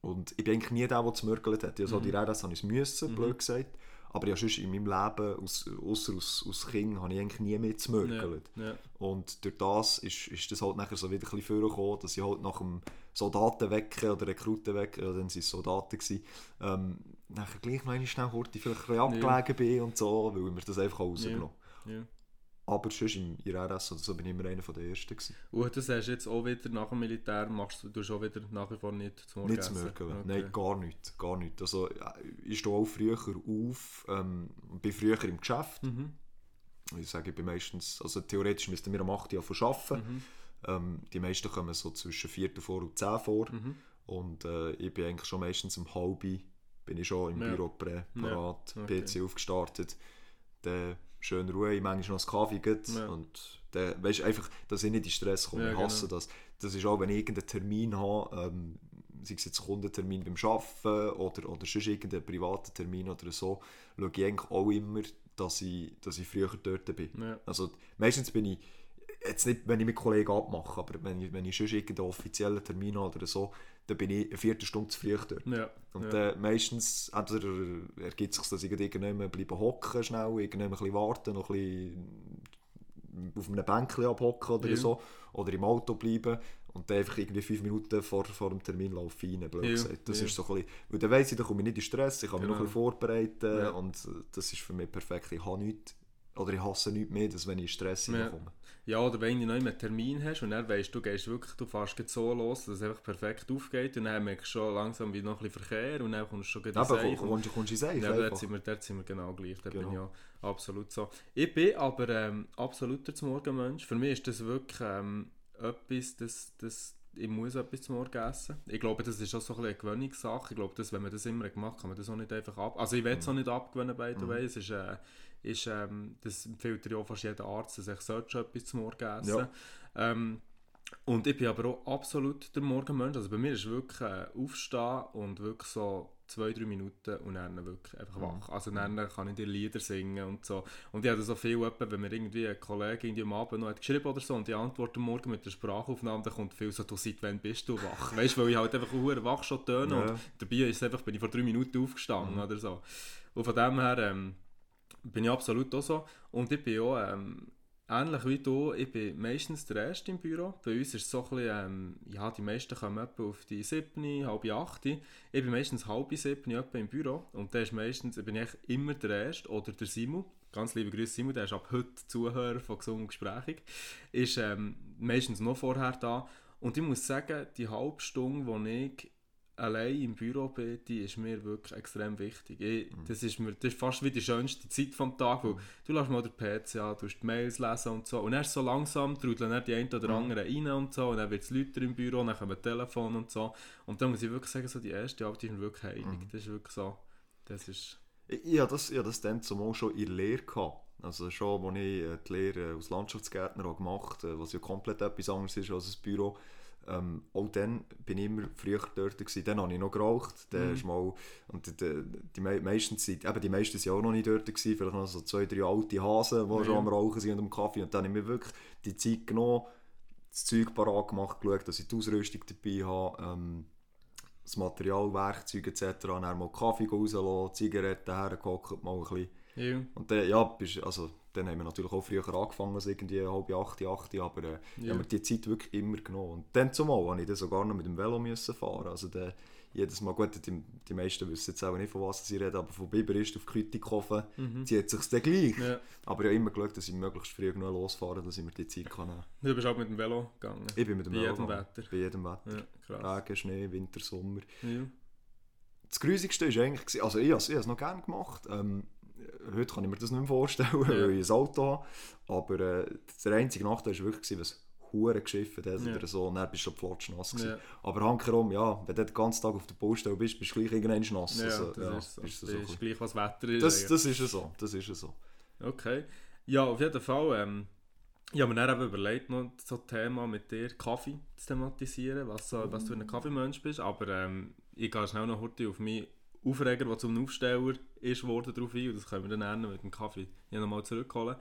Speaker 1: und ich bin eigentlich nie der, der zu mürgeln hat. Also
Speaker 2: Mhm.
Speaker 1: die RS habe ich es müssen,
Speaker 2: Mhm.
Speaker 1: blöd gesagt. Aber ja, sonst in meinem Leben, aus, ausser aus, aus Kind, habe ich eigentlich nie mehr zu mürgeln.
Speaker 2: Ja, ja.
Speaker 1: Und durch das ist, ist das halt nachher so wieder ein bisschen vorgekommen, dass ich halt nach dem Soldatenwecken oder Rekrutenwecken, ja, dann waren es Soldaten, gewesen, ähm, nachher gleich noch schnell Horti vielleicht ein bisschen abgelegen bin und so, weil ich mir das einfach rausgenommen
Speaker 2: Ja.
Speaker 1: Aber sonst im in RS oder so bin ich immer einer der Ersten gewesen.
Speaker 2: Und das hast du jetzt auch wieder nach dem Militär, machst du du auch wieder nach wie vor nicht zum Morgen
Speaker 1: Nicht zu mürgeln, nein, gar nicht, gar nicht. Also ja, ich stehe auch früher auf, ähm, bin früher im Geschäft.
Speaker 2: Mhm.
Speaker 1: Ich sage, ich bin meistens, also theoretisch müssten wir am 8 Uhr von arbeiten.
Speaker 2: Mhm.
Speaker 1: Ähm, die meisten kommen so zwischen 4 vor und 10 vor.
Speaker 2: Mhm.
Speaker 1: Und äh, ich bin eigentlich schon meistens um halb, bin ich schon im
Speaker 2: Ja.
Speaker 1: Büro prä, parat,
Speaker 2: Ja, okay.
Speaker 1: PC aufgestartet, dann schön Ruhe, manchmal noch einen Kaffee gibt
Speaker 2: Ja.
Speaker 1: und dann, weißt, einfach, dass ich nicht in Stress komme.
Speaker 2: Ja,
Speaker 1: ich hasse
Speaker 2: genau.
Speaker 1: das. Das ist auch, wenn ich irgendeinen Termin habe, ähm, sei es jetzt Kundentermin beim Arbeiten oder, oder sonst irgendeinen privaten Termin oder so, schaue ich eigentlich auch immer, dass ich, dass ich früher dort bin.
Speaker 2: Ja.
Speaker 1: Also meistens bin ich, jetzt nicht, wenn ich mit Kollegen abmache, aber wenn ich, wenn ich sonst irgendeinen offiziellen Termin habe oder so, dann bin ich eine Viertelstunde zu früh dort.
Speaker 2: Ja.
Speaker 1: Und
Speaker 2: ja.
Speaker 1: dann meistens, entweder ergibt sich, dass ich irgendjemand bleiben hocken schnell, irgendjemand ein bisschen warten, noch ein bisschen auf einem Bänkchen abhocken oder
Speaker 2: Ja.
Speaker 1: so, oder im Auto bleiben und dann einfach irgendwie fünf Minuten vor, vor dem Termin laufen rein, blöd gesagt. Das ist so ein bisschen, weil dann weiss ich, dann komme ich nicht in Stress, ich kann mich noch ein
Speaker 2: Genau.
Speaker 1: bisschen vorbereiten und äh, das ist für mich perfekt. Ich habe nichts, oder ich hasse nichts mehr, als wenn ich in Stress reinkomme.
Speaker 2: Ja, oder wenn du noch einen Termin hast und dann weißt du, gehst wirklich, du fährst so los, dass es einfach perfekt aufgeht und dann merkst du schon langsam wie noch ein bisschen Verkehr und dann kommst du schon
Speaker 1: Aber
Speaker 2: Seich
Speaker 1: komm-
Speaker 2: und-
Speaker 1: kommst, kommst du in Seich
Speaker 2: Ja, aber dort sind, wir, dort sind wir genau gleich, da bin
Speaker 1: Genau.
Speaker 2: ich ja absolut so. Ich bin aber ähm, absoluter zum Morgenmensch. Für mich ist das wirklich ähm, etwas, das, das, ich muss etwas zum Morgen essen. Ich glaube, das ist auch so eine Gewöhnungssache. Ich glaube, dass, wenn man das immer gemacht hat, kann man das auch nicht einfach ab... Also ich will es auch nicht abgewöhnen, by the
Speaker 1: Mhm.
Speaker 2: way. Es ist, äh, ist, ähm, das empfiehlt ja auch fast jeder Arzt, dass ich sollte schon etwas zum Morgen essen.
Speaker 1: Ja.
Speaker 2: Ähm, und ich bin aber auch absolut der Morgenmensch. Also bei mir ist wirklich äh, aufstehen und wirklich so zwei, drei Minuten und dann wirklich einfach
Speaker 1: Mhm.
Speaker 2: wach. Also dann kann ich dir Lieder singen und so. Und ich hatte so viel, wenn mir irgendwie ein Kollege irgendwie am Abend noch hat geschrieben oder so und die Antwort am Morgen mit der Sprachaufnahme, dann kommt viel so, du seit wann bist du wach? Weißt du, weil ich halt einfach hure wach schon töne
Speaker 1: Ja.
Speaker 2: und dabei ist einfach, bin ich vor drei Minuten aufgestanden
Speaker 1: Mhm.
Speaker 2: oder so. Und von dem her ähm, bin ich absolut auch so. Und ich bin auch ähm, ähnlich wie du, ich bin meistens der Erste im Büro. Bei uns ist es so ein bisschen, ähm, ja, die meisten kommen auf die 7, halb 8. Ich bin meistens halb 7 etwa im Büro und dann ist meistens, bin ich immer der Erste oder der Simon. Ganz liebe Grüße Simon, der ist ab heute Zuhörer von «Gesund und Gesprächig». Ist ähm, meistens noch vorher da. Und ich muss sagen, die halbe Stunde, wo ich allein im Büro bin, die ist mir wirklich extrem wichtig. Ich, das, ist mir, das ist fast wie die schönste Zeit vom Tag, weil du lässt mal den PC an, du die Mails lesen und so. Und erst so langsam trudeln dann die einen oder
Speaker 1: Mhm.
Speaker 2: anderen rein und so. Und dann wird es lauter im Büro, dann kommen Telefon und so. Und dann muss ich wirklich sagen, so die erste Arbeit ist mir wirklich heilig.
Speaker 1: Mhm.
Speaker 2: Das ist wirklich so. Das ist...
Speaker 1: Ich, ich habe das, ich habe das dann zumal schon in Lehre gehabt. Also schon, als ich äh, die Lehre als Landschaftsgärtner auch gemacht habe, was ja komplett etwas anderes ist als ein Büro. Ähm, auch dann bin ich immer früher dort gewesen. Dann habe ich noch geraucht. Dann
Speaker 2: Mhm.
Speaker 1: ist mal, und die, die, die mei- meisten sind, eben die meisten sind auch noch nicht dort gewesen. Vielleicht noch so zwei, drei alte Hasen, die
Speaker 2: Ja.
Speaker 1: schon am Rauchen sind und am Kaffee. Und dann habe ich mir wirklich die Zeit genommen, das Zeug parat gemacht, geschaut, dass ich die Ausrüstung dabei habe. Ähm, das Material, Werkzeug etc. Dann mal Kaffee rauslassen, Zigaretten hergehockt, mal ein bisschen.
Speaker 2: Ja,
Speaker 1: Und dann, ja, bist, also, dann haben wir natürlich auch früher angefangen, als irgendwie halb acht, acht, aber äh,
Speaker 2: Ja.
Speaker 1: habe mir die Zeit wirklich immer genommen. Und dann zumal habe ich dann sogar noch mit dem Velo müssen fahren. Also dann, jedes Mal, gut, die, die meisten wissen jetzt auch nicht, von was sie reden, aber von Biberist auf Kütikofen
Speaker 2: mhm.
Speaker 1: zieht sich dann gleich.
Speaker 2: ja.
Speaker 1: Aber ich habe immer geschaut, dass ich möglichst früh genug losfahre, dass ich mir die Zeit kann nehmen
Speaker 2: Du bist auch mit dem Velo gegangen.
Speaker 1: Ich bin mit dem
Speaker 2: Bei
Speaker 1: Velo
Speaker 2: jedem
Speaker 1: gegangen.
Speaker 2: Wetter.
Speaker 1: Bei jedem Wetter.
Speaker 2: Ja.
Speaker 1: Regen, Schnee, Winter, Sommer.
Speaker 2: Ja.
Speaker 1: das Grusigste war eigentlich, also ich habe es ich habe es noch gerne gemacht. Ähm, heute kann ich mir das nicht mehr vorstellen, weil ich ein Auto habe. Aber äh, der einzige Nachteil war wirklich, was Huren geschifft hat
Speaker 2: Ja.
Speaker 1: oder so. Und dann bist du schon flotschnass. gewesen.
Speaker 2: Ja.
Speaker 1: Aber hankerum, ja, wenn du den ganzen Tag auf der Baustelle bist, bist du gleich irgendwann nass.
Speaker 2: Ja,
Speaker 1: also,
Speaker 2: das
Speaker 1: ja,
Speaker 2: ist so.
Speaker 1: ist
Speaker 2: Das
Speaker 1: so
Speaker 2: ist gleich, was Wetter
Speaker 1: das, das ist ja so. Das ist so.
Speaker 2: Okay. Ja, auf jeden Fall. Ähm, Ich habe mir dann eben überlegt, noch so ein Thema mit dir, Kaffee zu thematisieren, was, so, was du für ein Kaffeemensch bist, aber ähm, ich gehe schnell noch heute auf meinen Aufreger, der zum Aufsteller ist, worden, drauf ein und das können wir dann mit dem Kaffee ja nochmal zurückholen.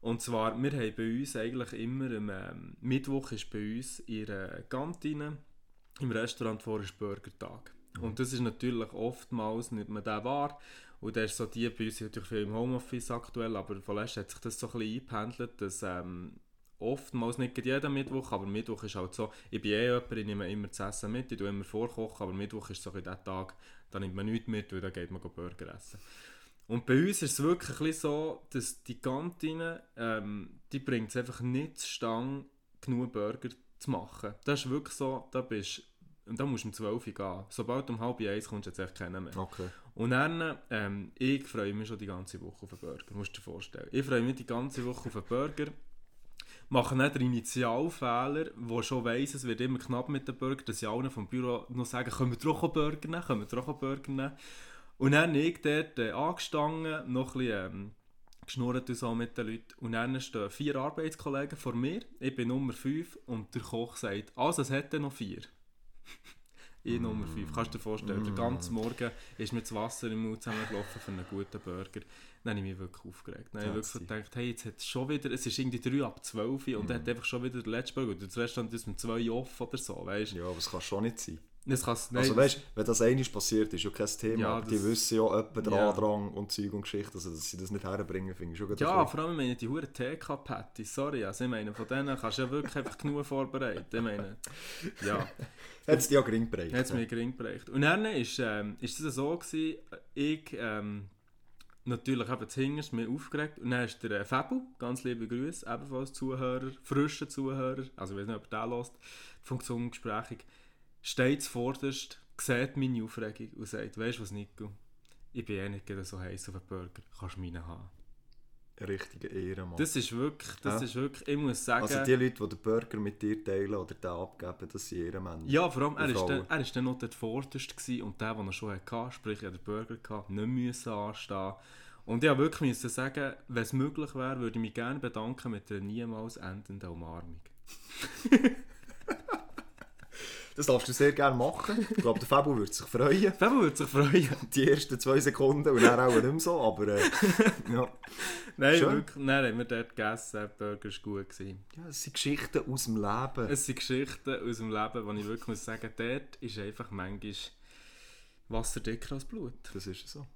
Speaker 2: Und zwar, wir haben bei uns eigentlich immer, am ähm, Mittwoch ist bei uns in der Kantine, im Restaurant vor ist Burgertag. Und das ist natürlich oftmals nicht mehr der wahr. Und der ist so die, bei uns natürlich viel im Homeoffice aktuell, aber vorletzt hat sich das so ein bisschen eingependelt, dass ähm, oftmals nicht jeden Mittwoch, aber Mittwoch ist halt so, ich bin eh jemand, ich nehme immer das Essen mit, ich tue immer vorkochen, aber Mittwoch ist so ein der Tag, da nimmt man nichts mit, weil dann geht man Burger essen. Und bei uns ist es wirklich so, dass die Kantine, ähm, die bringt es einfach nicht zustande, genug Burger zu machen. Das ist wirklich so, da bist und dann musst du um 12 Uhr gehen. Sobald du um halb eins kommst, jetzt echt keinen mehr.
Speaker 1: Okay.
Speaker 2: Und dann, ähm, ich freue mich schon die ganze Woche auf einen Burger, musst du dir vorstellen. Ich freue mich die ganze Woche auf einen Burger, mache nicht den Initialfehler, wo schon weiss, es wird immer knapp mit dem Burger, dass ich allen vom Büro noch sagen, können wir doch einen Burger nehmen, können wir doch einen Burger nehmen. Und dann ich dort äh, angestanden, noch ein bisschen ähm, geschnurrt und so mit den Leuten. Und dann stehen vier Arbeitskollegen vor mir, ich bin Nummer 5 und der Koch sagt, also es hätte noch vier. Ich Nummer 5. Kannst du dir vorstellen, der ganze Morgen ist mir das Wasser im Mund zusammengelaufen für einen guten Burger. Dann habe ich mich wirklich aufgeregt. Dann habe ich wirklich so gedacht, hey, jetzt hat schon wieder, es ist irgendwie 3 ab 12 Uhr und er hat einfach schon wieder den letzten Burger. Das Restaurant ist mit 2 off oder so, weißt?
Speaker 1: Ja, aber es kann schon nicht sein.
Speaker 2: Das kann's, nein,
Speaker 1: Also weißt, wenn das einmal passiert, ist ja kein Thema,
Speaker 2: Ja,
Speaker 1: aber die wissen ja etwa den. Andrang und Zeug und Geschichte, also dass sie das nicht herbringen, finde ich schon.
Speaker 2: Ja, vor allem, ich meine, die huren TK-Patty, sorry, also ich meine, von denen kannst du ja wirklich einfach genug vorbereiten. Ich meine, ja,
Speaker 1: Hat es dich ja gering bereicht.
Speaker 2: hat es mir gering bereicht. Und dann ist, ähm, ist es so gewesen, ich, ähm, natürlich eben zuhinterst mich aufgeregt und dann ist der äh, Fabu, ganz liebe Grüße, ebenfalls Zuhörer, frischer Zuhörer, also ich weiß nicht, ob er den hört, Funktionsgesprächig, steht zuvorderst, sieht meine Aufregung und sagt, weißt du was, Nico, ich bin eh nicht so heiß auf einen Burger, kannst du meinen haben.
Speaker 1: Richtige Ehrenmann.
Speaker 2: Das ist wirklich, das
Speaker 1: Ja.
Speaker 2: ist wirklich, ich muss sagen...
Speaker 1: also die Leute, die den Burger mit dir teilen oder den abgeben, das sind Ehrenmänner.
Speaker 2: Ja, vor allem, er
Speaker 1: Frauen.
Speaker 2: dann, er ist dann noch dort vorderst gewesen und der, den er schon hatte, sprich, er den Burger gehabt, nicht müssen anstehen. Und ich musste wirklich müssen sagen, wenn es möglich wäre, würde ich mich gerne bedanken mit einer niemals endenden Umarmung.
Speaker 1: Das darfst du sehr gerne machen. Ich glaube, der Fabio würde sich freuen.
Speaker 2: Fabio würde sich freuen.
Speaker 1: Die ersten zwei Sekunden und dann auch nicht mehr so, aber äh, ja.
Speaker 2: Nein,
Speaker 1: Schön.
Speaker 2: wirklich, dann haben wir dort gegessen, Burger war gut. Gewesen.
Speaker 1: ja, es sind Geschichten aus dem Leben.
Speaker 2: Es sind Geschichten aus dem Leben, wo ich wirklich muss sagen, dort ist einfach manchmal Wasser dicker als Blut.
Speaker 1: Das ist so.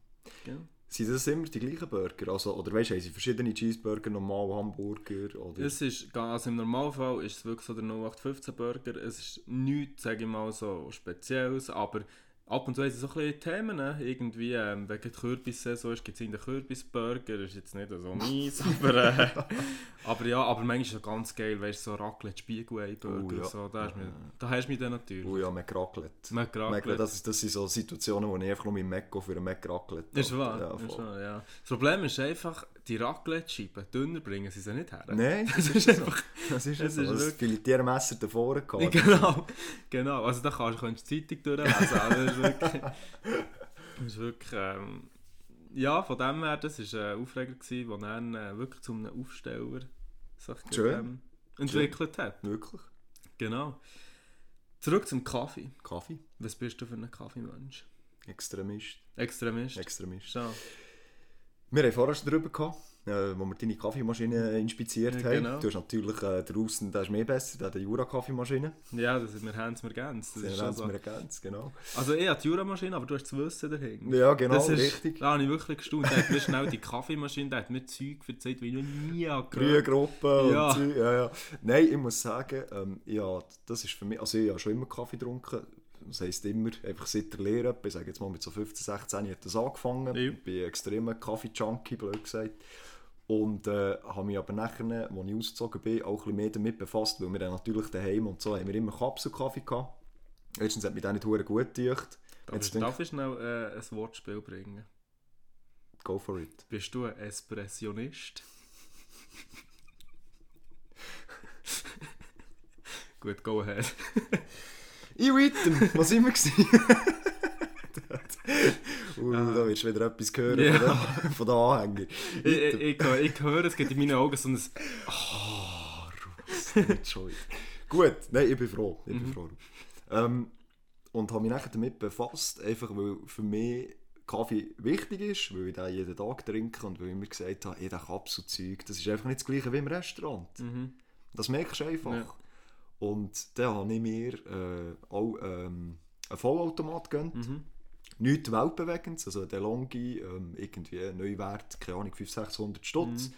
Speaker 2: Gell?
Speaker 1: Sind das immer die gleichen Burger? Also, oder weißt du, haben sie verschiedene Cheeseburger, normal Hamburger? Oder?
Speaker 2: Es ist, also im Normalfall ist es wirklich so der 0815 Burger. Es ist nichts, sage ich mal, so Spezielles, aber ab und zu haben sie so ein bisschen Themen. ne? Irgendwie, ähm, wegen der Kürbissaison ist, gibt es den Kürbisburger, ist jetzt nicht so mies, aber, äh, aber ja, aber manchmal ist es ganz geil, weißt du, so Raclette, Spiegelei-Burger,
Speaker 1: Oh, ja.
Speaker 2: so, da, hast du mich, da hast du mich dann natürlich.
Speaker 1: Oh ja, McRaclette.
Speaker 2: Mac Raclette.
Speaker 1: Das, ist- das sind so Situationen, wo ich einfach nur mit Mac für einen McRaclette.
Speaker 2: Ist wahr,
Speaker 1: Ja,
Speaker 2: ist wahr, ja. Das Problem ist einfach, die Raclette-Scheiben dünner bringen sie sie nicht her.
Speaker 1: Nein, das
Speaker 2: ist
Speaker 1: so.
Speaker 2: einfach-
Speaker 1: Das ist so. Das
Speaker 2: wirklich-
Speaker 1: Filetiermesser davor gehabt.
Speaker 2: Genau, genau. Also da kannst, kannst du die Zeitung durchlesen. Also, das ist wirklich, das ist wirklich ähm, ja, von dem her, das war ein Aufreger, gewesen, der dann äh, wirklich zu einem Aufsteller sich
Speaker 1: Schön.
Speaker 2: ähm, entwickelt hat.
Speaker 1: Wirklich?
Speaker 2: Genau. Zurück zum Kaffee.
Speaker 1: Kaffee?
Speaker 2: Was bist du für ein Kaffeemensch?
Speaker 1: Extremist.
Speaker 2: Extremist?
Speaker 1: Extremist.
Speaker 2: Schon.
Speaker 1: Wir haben vorher schon darüber gehabt, äh, wo wir deine Kaffeemaschine inspiziert
Speaker 2: Ja,
Speaker 1: haben.
Speaker 2: genau.
Speaker 1: Du hast natürlich äh, draußen, der ist mehr besser, der hat eine Jura-Kaffeemaschine.
Speaker 2: Ja, das, wir haben es mir ganz. Das ist
Speaker 1: haben wir
Speaker 2: so.
Speaker 1: ergänzt, genau.
Speaker 2: Also ich habe die Jura-Maschine, aber du hast das Wissen dahinter.
Speaker 1: Ja, genau,
Speaker 2: das ist,
Speaker 1: richtig.
Speaker 2: Da habe ich wirklich gestaunt. Der hat mir schnell die Kaffeemaschine, der hat mir Zeug erzählt, wie ich noch nie gehört
Speaker 1: Gruppe
Speaker 2: Ja.
Speaker 1: und Zeug, ja, ja. Nein, ich muss sagen, ähm, ja, das ist für mich, also ich habe schon immer Kaffee getrunken. Das heisst immer, einfach seit der Lehre, ich sage jetzt mal mit so 15, 16 hat das angefangen.
Speaker 2: Ja.
Speaker 1: Ich bin ein extremer Kaffee-Junkie, blöd gesagt. Und äh, habe mich aber nachher, als ich ausgezogen bin, auch ein bisschen mehr damit befasst, weil wir dann natürlich daheim und so haben wir immer Kapselkaffee gehabt. Erstens hat mich das nicht gut gedacht.
Speaker 2: Darf
Speaker 1: Jetzt
Speaker 2: ich, darf ich schnell äh, ein Wortspiel bringen?
Speaker 1: Go for it.
Speaker 2: Bist du ein Espressionist? Gut, go ahead.
Speaker 1: Ich weiter, was sind wir gewesen? uh, da wirst du wieder etwas hören
Speaker 2: Ja.
Speaker 1: von, den, von den Anhängern.
Speaker 2: ich, ich, ich, ich höre, es geht in meinen Augen so ein
Speaker 1: das nicht schuld. Gut, nein, ich bin froh. Ich bin
Speaker 2: Mhm.
Speaker 1: froh. Ähm, und habe mich nachher damit befasst, einfach weil für mich Kaffee wichtig ist, weil ich den jeden Tag trinke und weil ich mir gesagt habe, das Kapselzeug, das ist einfach nicht das gleiche wie im Restaurant.
Speaker 2: Mhm.
Speaker 1: Das merkst du einfach.
Speaker 2: Ja.
Speaker 1: Und dann habe ich mir äh, auch ähm, einen Vollautomat gegönnt.
Speaker 2: Mhm.
Speaker 1: Nichts weltbewegendes, also der Longi, ähm, irgendwie Neuwert, keine Ahnung, 500, 600 Stutz.
Speaker 2: Mhm.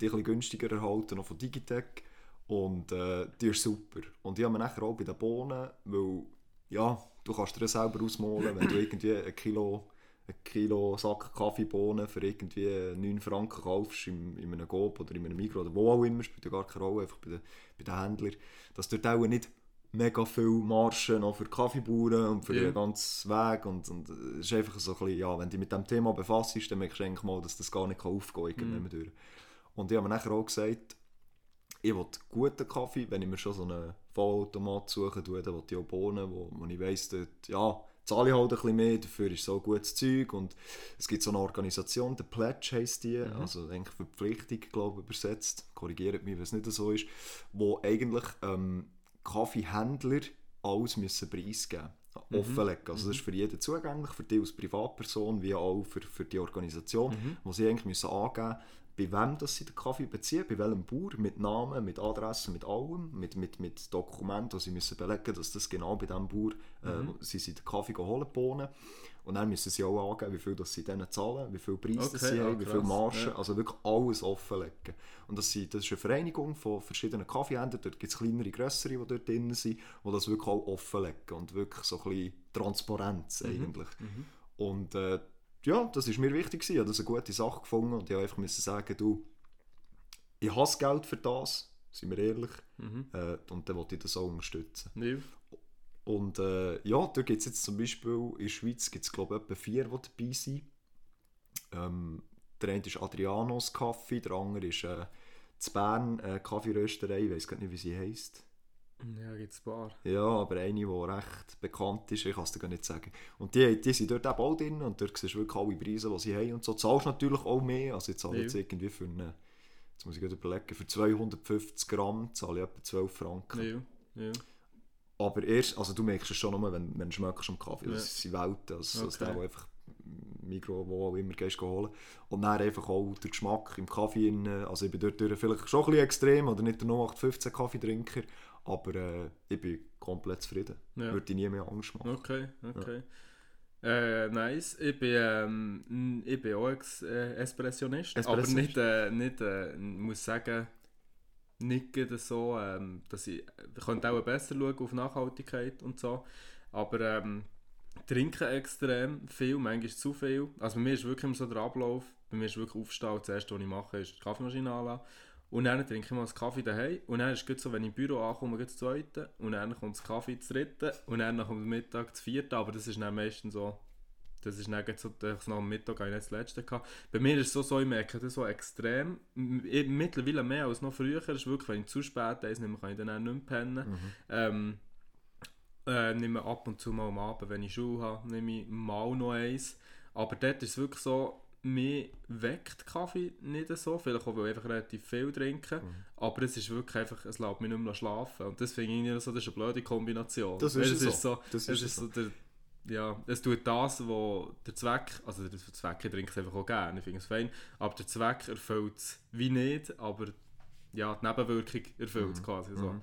Speaker 1: Die ein bisschen günstiger erhalten, noch von Digitec. Und äh, die ist super. Und ich habe mir nachher auch bei den Bohnen, weil, ja, du kannst dir selber ausmalen, wenn du irgendwie ein Kilo, ein Kilo Sack Kaffeebohnen für irgendwie 9 Franken kaufst im, in einem Coop oder in einem Migros oder wo auch immer, spielt ja gar keine Rolle, einfach bei den, bei den Händlern, dass dort auch nicht mega viel Margen noch für Kaffeebauern und für
Speaker 2: Ja.
Speaker 1: den ganzen Weg und, und es ist einfach so ein bisschen, ja, wenn du dich mit dem Thema befasst, dann merkst du eigentlich mal, dass das gar nicht aufgehen kann, durch. Und ich habe mir nachher auch gesagt, ich will guten Kaffee, wenn ich mir schon so einen Vollautomat suche, dann will ich auch Bohnen, wo, wo ich weiss, dort, ja, zahle ich halt ein bisschen mehr, dafür ist so gutes Zeug und es gibt so eine Organisation, der Pledge heisst die, also eigentlich Verpflichtung, glaube ich, übersetzt, korrigiert mich, wenn es nicht so ist, wo eigentlich ähm, Kaffeehändler alles müssen preisgeben offenlegen. Also das ist für jeden zugänglich, für dich als Privatperson, wie auch für, für die Organisation, wo sie eigentlich müssen angeben bei wem das sie den Kaffee beziehen, bei welchem Bauer, mit Namen, mit Adresse, mit allem, mit, mit, mit Dokumenten, die sie müssen belegen dass das genau bei diesem Bauer äh, sie sind den Kaffee holen, Bohnen. Und dann müssen sie auch angeben, wie viel das sie denen zahlen, wie viel Preis
Speaker 2: Okay,
Speaker 1: sie
Speaker 2: ah,
Speaker 1: haben, wie viel Marge,
Speaker 2: ja.
Speaker 1: also wirklich alles offenlegen. Und das, sind, das ist eine Vereinigung von verschiedenen Kaffeehändlern, dort gibt es kleinere, grössere, die dort drin sind, die das wirklich auch offenlegen und wirklich so ein bisschen Transparenz
Speaker 2: Mhm,
Speaker 1: eigentlich. Und äh, ja, das ist mir wichtig gewesen. Ich habe das eine gute Sache gefunden und ich habe einfach sagen, du, ich habe das Geld für das, sind wir ehrlich,
Speaker 2: Mhm.
Speaker 1: äh, und dann wollte ich das auch unterstützen.
Speaker 2: Ja.
Speaker 1: Und äh, ja, da gibt es jetzt zum Beispiel, in der Schweiz gibt es glaube ich etwa vier, die dabei sind. Ähm, der eine ist Adrianos Kaffee, der andere ist äh, zu Bern äh, Kaffeerösterei, ich weiß gar nicht, wie sie heisst.
Speaker 2: Ja, gibt es ein paar.
Speaker 1: Ja, aber eine, die recht bekannt ist, ich kann es dir gar nicht sagen. Und die, die sind dort eben auch drin und dort siehst du wirklich alle Preise, die sie haben und so. Du zahlst natürlich auch mehr, also ich zahle
Speaker 2: Ja.
Speaker 1: jetzt irgendwie für eine, jetzt muss ich überlegen, für 250 Gramm zahle ich etwa 12 Franken.
Speaker 2: Ja. Ja.
Speaker 1: Aber erst, also du merkst es schon nur, wenn, wenn du schmeckst am Kaffee, das sind Welten, also okay.
Speaker 2: Okay.
Speaker 1: der, wo einfach Migros, wo auch immer gehst holen. Und dann einfach auch der Geschmack im Kaffee, in, also ich bin dort vielleicht schon ein bisschen extrem oder nicht der 0815 Kaffeetrinker, aber äh, ich bin komplett zufrieden.
Speaker 2: Ja.
Speaker 1: Würde ich nie mehr Angst machen.
Speaker 2: Okay, okay. Äh, nice. Ich bin, ähm, ich bin auch Ex äh, Espressionist, aber nicht, äh, nicht äh, muss sagen, gerade so, ähm, dass ich, ich könnte auch besser schauen auf Nachhaltigkeit und so, aber ähm, trinke extrem viel, manchmal zu viel. Also bei mir ist wirklich immer so der Ablauf, bei mir ist wirklich aufstehen, das erste, was ich mache, ist die Kaffeemaschine anlassen. Und dann trinke ich mal einen Kaffee daheim. Und dann ist es so, wenn ich im Büro ankomme, geht das zweite. Und dann kommt das Kaffee das dritte. Und dann nach dem Mittag das vierte. Aber das ist dann meistens so. Das ist dann so, dass nach dem Mittag habe ich nicht das letzte gehabt. Bei mir ist es so, so ich merke das so extrem. Mittlerweile mehr als noch früher. Das ist wirklich, wenn ich zu spät eins nehme, kann ich dann auch nicht mehr pennen.
Speaker 1: Mhm.
Speaker 2: Ähm, äh, nehme ab und zu mal am Abend, wenn ich Schule habe, nehme ich mal noch eins. Aber dort ist es wirklich so, mir weckt Kaffee nicht so, vielleicht auch, weil ich einfach relativ viel trinke,
Speaker 1: Mhm.
Speaker 2: aber es ist wirklich einfach, es lässt mich nicht mehr schlafen und das finde ich so, das ist eine blöde Kombination.
Speaker 1: Das ist
Speaker 2: es
Speaker 1: so.
Speaker 2: so.
Speaker 1: Das
Speaker 2: es
Speaker 1: ist
Speaker 2: ist
Speaker 1: so.
Speaker 2: so der, ja, es tut das, wo der Zweck, also der Zweck, ich trinke es einfach auch gerne, ich finde es fein, aber der Zweck erfüllt es wie nicht, aber ja, die Nebenwirkung erfüllt
Speaker 1: Mhm.
Speaker 2: es quasi so.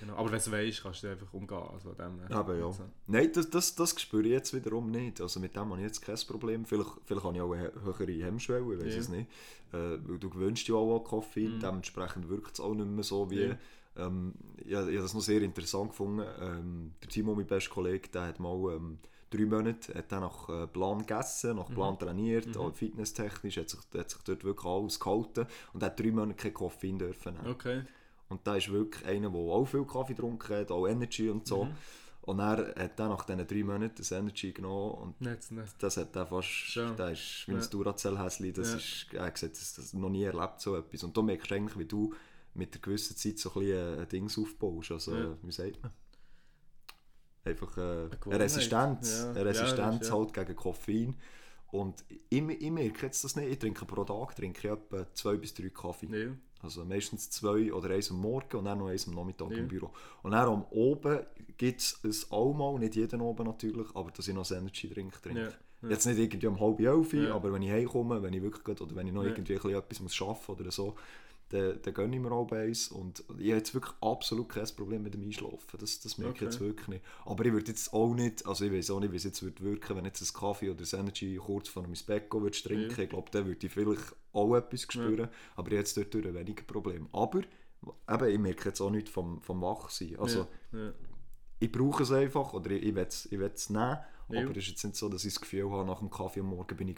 Speaker 2: Genau. Aber wenn du weißt, kannst du einfach umgehen. Also dem, her.
Speaker 1: Eben, ja.
Speaker 2: Also,
Speaker 1: Nein, das, das, das spüre ich jetzt wiederum nicht. Also mit dem habe ich jetzt kein Problem. Vielleicht, vielleicht habe ich auch eine höhere Hemmschwelle, ich weiß
Speaker 2: Ja.
Speaker 1: es nicht. Äh, weil du gewöhnst ja auch an Koffein,
Speaker 2: Mhm.
Speaker 1: dementsprechend wirkt es auch nicht mehr so wie...
Speaker 2: Ja.
Speaker 1: Ähm, ich, ich habe das noch sehr interessant gefunden. Ähm, der Timo, mein bester Kollege, der hat mal ähm, drei Monate hat er nach äh, Plan gegessen, nach Plan trainiert,
Speaker 2: Mhm.
Speaker 1: auch fitnesstechnisch, hat sich, hat sich dort wirklich alles gehalten und hat drei Monate kein Koffein dürfen nehmen.
Speaker 2: okay.
Speaker 1: Und da ist wirklich einer, der auch viel Kaffee getrunken hat, auch Energy und so.
Speaker 2: Mhm.
Speaker 1: Und er hat dann nach diesen drei Monaten das Energy genommen und
Speaker 2: Nicht, nicht.
Speaker 1: das hat er fast,
Speaker 2: Schon.
Speaker 1: der ist wie ein
Speaker 2: Ja.
Speaker 1: Duracell-Häsli, das
Speaker 2: Ja.
Speaker 1: ist, er hat gesagt, das, das noch nie erlebt, so etwas. Und da merkst du eigentlich, wie du mit der gewissen Zeit so ein bisschen ein Dings aufbaust, also
Speaker 2: Ja.
Speaker 1: wie sagt man? Einfach äh, eine. Resistenz,
Speaker 2: Ja.
Speaker 1: eine
Speaker 2: das
Speaker 1: Resistenz halt gegen Koffein. Und ich, ich merke jetzt das nicht, ich trinke pro Tag trinke ich etwa zwei bis drei Kaffee. Also meistens zwei oder eins am Morgen und dann noch eins am Nachmittag
Speaker 2: Ja.
Speaker 1: im Büro. Und dann am Oben gibt es ein Allmal, nicht jeden Oben natürlich, aber dass ich noch ein Energy-Drink trinke.
Speaker 2: Ja, ja.
Speaker 1: Jetzt nicht irgendwie um halb elf, aber wenn ich heimkomme, wenn ich wirklich oder wenn ich noch irgendwie etwas muss arbeiten oder so, dann, dann gönne ich mir auch eins. Und ich habe jetzt wirklich absolut kein Problem mit dem Einschlafen. Das, das merke ich
Speaker 2: Okay.
Speaker 1: jetzt wirklich nicht. Aber ich würde jetzt auch nicht, also ich weiß auch nicht, wie es jetzt würde wirken, wenn jetzt ein Kaffee oder ein Energy kurz vor meinem Bett gehen würde trinken.
Speaker 2: Ja.
Speaker 1: Ich glaube, dann würde ich vielleicht auch etwas spüren. Aber ich habe jetzt dort durch weniger Problem. Aber eben, ich merke jetzt auch nicht vom, vom Wachsein. Also
Speaker 2: ja, ja.
Speaker 1: ich brauche es einfach oder ich, ich will es ich will es nehmen.
Speaker 2: Ja.
Speaker 1: Aber es ist jetzt nicht so, dass ich das Gefühl habe, nach dem Kaffee am Morgen bin ich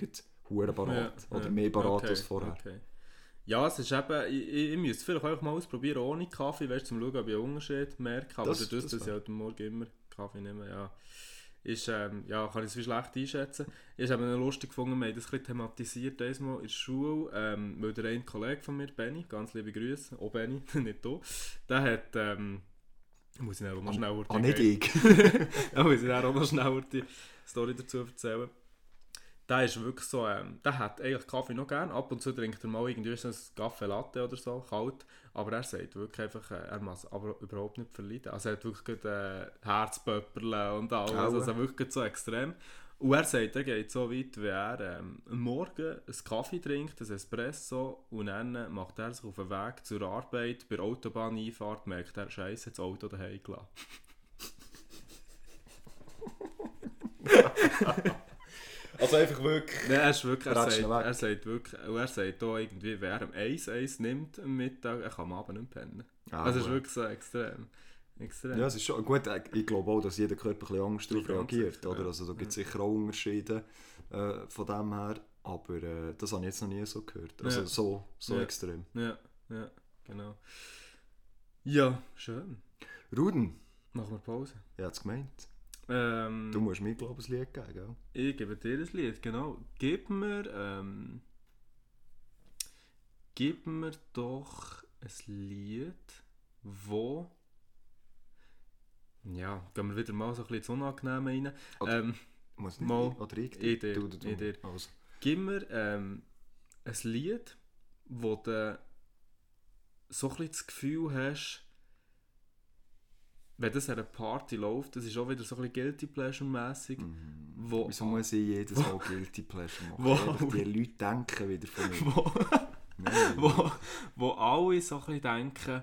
Speaker 1: hure parat.
Speaker 2: Ja,
Speaker 1: oder
Speaker 2: ja.
Speaker 1: mehr parat
Speaker 2: Okay,
Speaker 1: als vorher.
Speaker 2: okay. Ja, es ist eben, ich, ich, ich müsste vielleicht auch mal ausprobieren ohne Kaffee, weißt, zum schauen, ob ich einen Unterschied merke. Aber
Speaker 1: Das-
Speaker 2: das,
Speaker 1: das
Speaker 2: dadurch, dass ich halt am Morgen immer Kaffee nehme, ja, ist, ähm, ja, kann ich es wie schlecht einschätzen. Ich habe es lustig gefunden, wir haben das ein bisschen thematisiert einmal in der Schule, ähm, weil der eine Kollege von mir, Benny, ganz liebe Grüße, auch Benny, nicht du, der hat, ähm, muss ich dann auch noch schnell
Speaker 1: Ah, nicht ich.
Speaker 2: ja, muss ich dann auch noch schnell die Story dazu erzählen. Der ist wirklich so, ähm, der hat eigentlich Kaffee noch gern. Ab und zu trinkt er mal irgendwie so ein Kaffee Latte oder so, kalt. Aber er sagt wirklich einfach, äh, er muss aber überhaupt nicht verleiden. Also er hat wirklich äh, Herzpöpperle und alles,
Speaker 1: Aua.
Speaker 2: also wirklich so extrem. Und er sagt, er geht so weit, wie er ähm, Morgen einen Kaffee trinkt, ein Espresso, und dann macht er sich auf den Weg zur Arbeit, bei der Autobahneinfahrt merkt er, Scheiße, das Auto daheim gelassen.
Speaker 1: Also einfach wirklich.
Speaker 2: Nein, er ist wirklich, er sagt, er sagt wirklich, und er sagt auch irgendwie, wer am Eis Eis nimmt am Mittag, er kann am Abend nicht pennen.
Speaker 1: Ah,
Speaker 2: also es ist wirklich so extrem. Extrem.
Speaker 1: Ja, es ist schon gut. Ich glaube auch, dass jeder Körper ein bisschen anders darauf reagiert. Oder? Also da gibt es sicher auch Unterschiede äh, von dem her. Aber äh, das habe ich jetzt noch nie so gehört. Also
Speaker 2: Ja.
Speaker 1: so, so
Speaker 2: Ja.
Speaker 1: extrem.
Speaker 2: Ja, ja, genau. Ja, schön.
Speaker 1: Ruden,
Speaker 2: Machen wir Pause.
Speaker 1: ich habe es gemeint.
Speaker 2: Ähm,
Speaker 1: Du musst mir, glaube ich, ein Lied geben, gell?
Speaker 2: Ich gebe dir ein Lied, genau. Gib mir, ähm, gib mir doch ein Lied, wo... Ja, gehen wir wieder mal so ein bisschen ins Unangenehme rein.
Speaker 1: Oder-
Speaker 2: Ähm,
Speaker 1: Muss nicht
Speaker 2: Mal.
Speaker 1: oder ich,
Speaker 2: Ich dir,
Speaker 1: du, du, du.
Speaker 2: ich dir.
Speaker 1: Also.
Speaker 2: gib mir ähm, ein Lied, wo du so ein bisschen das Gefühl hast, wenn das an einer Party läuft, das ist auch wieder so ein bisschen Guilty Pleasure-mässig, wo,
Speaker 1: Wieso muss ich jedes Mal Guilty Pleasure machen?
Speaker 2: Wo-
Speaker 1: Die Leute denken wieder von mir.
Speaker 2: wo,
Speaker 1: Nein.
Speaker 2: wo, wo alle so ein bisschen denken,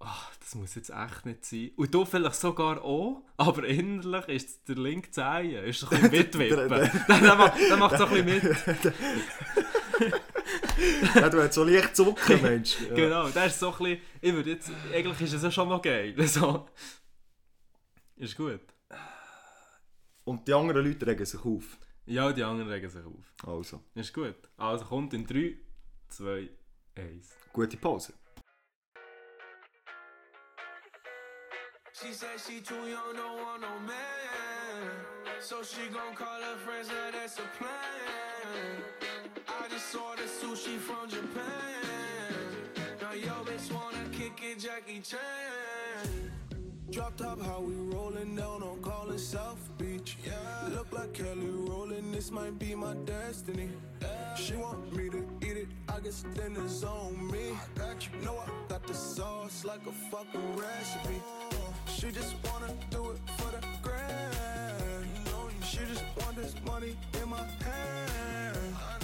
Speaker 2: «Ah, das muss jetzt echt nicht sein. Und du vielleicht sogar auch, aber innerlich ist der linke Zehen, ist so ein bisschen mitwippen.
Speaker 1: Der-
Speaker 2: der, der, macht, der macht so ein bisschen mit.
Speaker 1: ja, du hast so leicht zucken, Mensch. Ja.
Speaker 2: Genau, der ist so ein bisschen, ich würde jetzt, eigentlich ist es ja schon noch geil. So. Ist gut.
Speaker 1: Und die anderen Leute regen sich auf.
Speaker 2: Ja, die anderen regen sich auf.
Speaker 1: Also,
Speaker 2: Ist gut. Also kommt in 3, 2, 1.
Speaker 1: gute Pause.
Speaker 3: She said she too young, don't want no man. So she gon' call her friends, now that's a plan. Saw the sushi from Japan. Now yo bitch wanna kick it, Jackie Chan. Drop top, how we rollin' down on callin' South Beach. Yeah. Look like Kelly rollin', this might be my destiny. She want me to eat it, I guess then it's on me. I got you, know I got the sauce like a fucking recipe. She just wanna do it for the grand. She just want this money in my hand.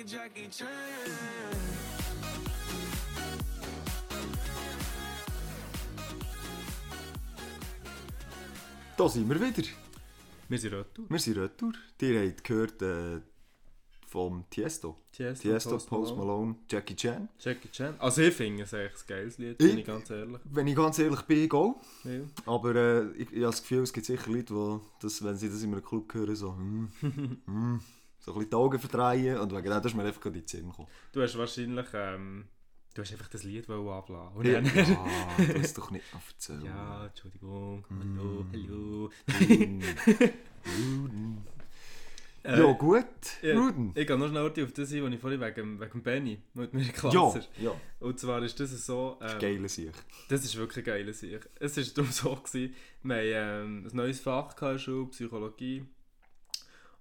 Speaker 3: It, Jackie Chan.
Speaker 1: Da sind wir wieder.
Speaker 2: Wir sind retour.
Speaker 1: Wir sind retour. Ihr habt gehört äh, vom Tiesto.
Speaker 2: Tiesto,
Speaker 1: Tiesto,
Speaker 2: Post
Speaker 1: Post
Speaker 2: Malone.
Speaker 1: Malone, Jackie Chan.
Speaker 2: Jackie Chan. Also ich finde es echt ein geiles Lied,
Speaker 1: Ich-
Speaker 2: bin ich ganz ehrlich.
Speaker 1: Wenn ich ganz ehrlich bin, ich auch.
Speaker 2: Ja.
Speaker 1: Aber äh, ich, ich habe das Gefühl, es gibt sicher Leute, die das, wenn sie das in einem Club hören, so, hm, hm. so ein bisschen die Augen verdrehen und wegen dem ist mir einfach in den Sinn gekommen.
Speaker 2: Du hast wahrscheinlich, ähm, du hast einfach das Lied ablassen. Und
Speaker 1: Ja,
Speaker 2: dann,
Speaker 1: du hast doch nicht erzählt.
Speaker 2: ja, Entschuldigung,
Speaker 1: Mm.
Speaker 2: hallo, hallo.
Speaker 1: Ruden. Ruden.
Speaker 2: Äh,
Speaker 1: Ja, gut.
Speaker 2: ja,
Speaker 1: Ruden.
Speaker 2: Ich gehe noch schnell auf das ein, was ich vorhin wegen, wegen Benny mit mir
Speaker 1: Ja,
Speaker 2: Klasse.
Speaker 1: ja.
Speaker 2: Und zwar ist das so... Ähm,
Speaker 1: Geile Sicht.
Speaker 2: Das ist wirklich geile Sache. Es war darum so, gewesen, wir haben ähm, ein neues Fach in der Schule, Psychologie.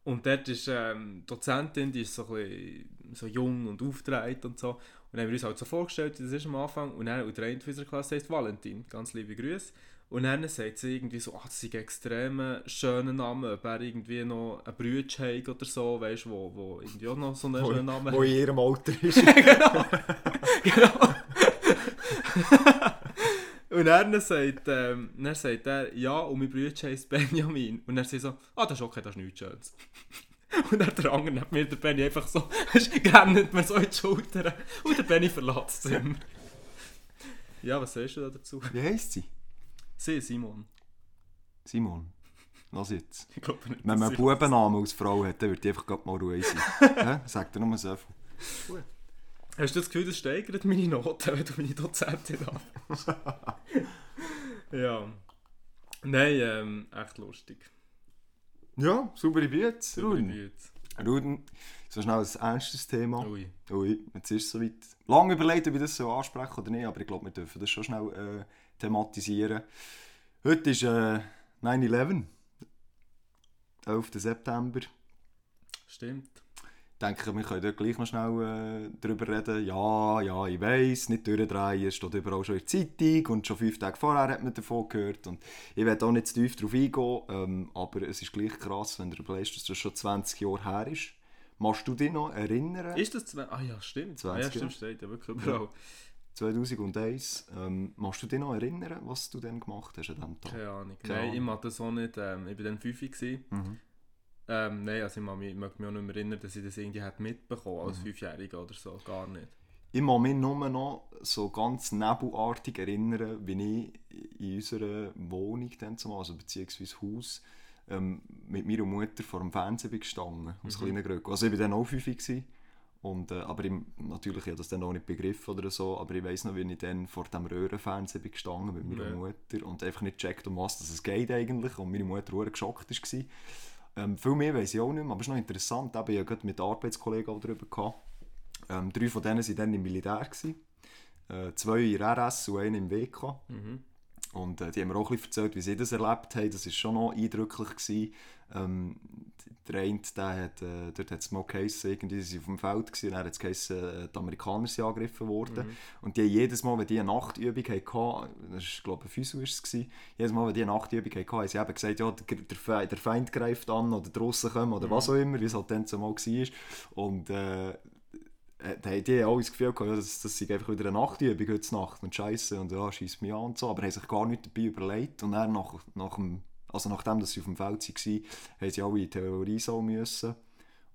Speaker 2: Und dort ist ähm, die Dozentin, die ist so, ein so jung und aufgedreht und so. Und dann haben wir uns halt so vorgestellt, das ist am Anfang. Und dann, und der eine von unserer Klasse heißt Valentin, ganz liebe Grüße. Und dann sagt sie irgendwie so, ah, das ist ein extrem schöner Name, ob er irgendwie noch einen Brütsch hat oder so, weißt du, wo, wo irgendwie auch noch so einen schönen Namen
Speaker 1: Wo in ihrem Alter ist.
Speaker 2: genau. genau. und dann sagt, ähm, dann sagt er, ja, und mein Bruder heisst Benjamin. Und dann sagt so, ah, das ist okay, das ist nichts Schönes. Und dann der andere hat mir der Benny einfach so, grennt mir so in die Schulter. Und der Benny verlässt das Zimmer. Ja, was sagst du da dazu?
Speaker 1: Wie heisst sie?
Speaker 2: Sie, Simon.
Speaker 1: Simon. Lass jetzt.
Speaker 2: Ich glaube nicht.
Speaker 1: Wenn man einen Bubennamen als Frau hat, dann würde ich einfach grad mal ruhig sein. Hä? Sagt er nur so viel.
Speaker 2: Hast du das Gefühl, das steigert meine Noten, wenn du meine Dozentin hast? ja. Nein, ähm, echt lustig.
Speaker 1: Ja, saubere Beats. Ruden.
Speaker 2: Beats.
Speaker 1: Ruden, so schnell ein ernstes Thema.
Speaker 2: Ui.
Speaker 1: Ui, jetzt ist es soweit. Lange überlegt, ob ich das so ansprechen oder nicht, aber ich glaube, wir dürfen das schon schnell äh, thematisieren. Heute ist äh, 9-11, 11. September.
Speaker 2: Stimmt.
Speaker 1: Ich denke, wir können dort gleich noch schnell äh, darüber reden. Ja, ja, ich weiss, nicht durchdrehen, es steht überall schon in der Zeitung und schon fünf Tage vorher hat man davon gehört. Und ich werde auch nicht zu tief darauf eingehen, ähm, aber es ist gleich krass, wenn du überlegst, dass das schon 20 Jahre her ist. Machst du dich noch erinnern?
Speaker 2: Ist das zwei... Ah ja, stimmt.
Speaker 1: 20,
Speaker 2: ah, ja,
Speaker 1: ja.
Speaker 2: stimmt, steht ja wirklich überall.
Speaker 1: 2001. Ähm, machst du dich noch erinnern, was du dann gemacht hast an diesem Tag?
Speaker 2: Keine Ahnung.
Speaker 1: Keine
Speaker 2: Nein, ich
Speaker 1: Ahnung.
Speaker 2: das auch nicht. Ähm, ich war dann 5 gewesen.
Speaker 1: Mhm.
Speaker 2: Ähm, nein, also ich mag mich, mag mich auch nicht mehr erinnern, dass ich das irgendwie hätte mitbekommen als
Speaker 1: Mhm.
Speaker 2: Fünfjähriger oder so. Gar nicht.
Speaker 1: Ich kann mich nur noch so ganz nebelartig erinnern, wie ich in unserer Wohnung, dann zumal, also beziehungsweise Haus, ähm, mit meiner Mutter vor dem Fernsehen gestanden, als
Speaker 2: Mhm.
Speaker 1: kleiner Gröcke. Also ich war dann auch 5 gewesen, und, äh, aber ich, natürlich ich habe das dann auch nicht begriffen oder so, aber ich weiss noch, wie ich dann vor dem Röhrenfernsehen bin gestanden mit meiner
Speaker 2: Ja.
Speaker 1: Mutter und einfach nicht checkt, um was es geht eigentlich und meine Mutter sehr geschockt war. Ähm, viel mehr weiss ich auch nicht mehr, aber es ist noch interessant, ich habe gerade mit Arbeitskollegen auch darüber gehabt. Ähm, drei von denen waren dann im Militär. Äh, zwei in RS und einer im WK.
Speaker 2: Mhm.
Speaker 1: Und äh, die haben mir auch ein bisschen erzählt, wie sie das erlebt haben. Das war schon noch eindrücklich. Gewesen. Ähm, der eine, der hat, äh, dort hat es mal geheißen, irgendwie sie auf dem Feld gewesen, und dann hat es geheißen, äh, die Amerikaner sind angegriffen worden. Und die haben jedes Mal, wenn die eine Nachtübung hatten, das ist, glaube ich, Physio ist es gewesen, jedes Mal, wenn die eine Nachtübung hatten, haben sie eben gesagt, ja, der, der, Fe- der Feind greift an, oder die Russen kommen, oder was auch immer, wie es halt dann zumal war. Und äh, haben die alle das Gefühl gehabt, ja, das, das sei einfach wieder eine Nachtübung heute Nacht und Scheiße und ja, schießt mich an und so, aber haben sich gar nicht dabei überlegt und dann nach, nach dem, also nachdem dass sie auf dem Feld waren, haben sie alle in die Theoriesaal müssen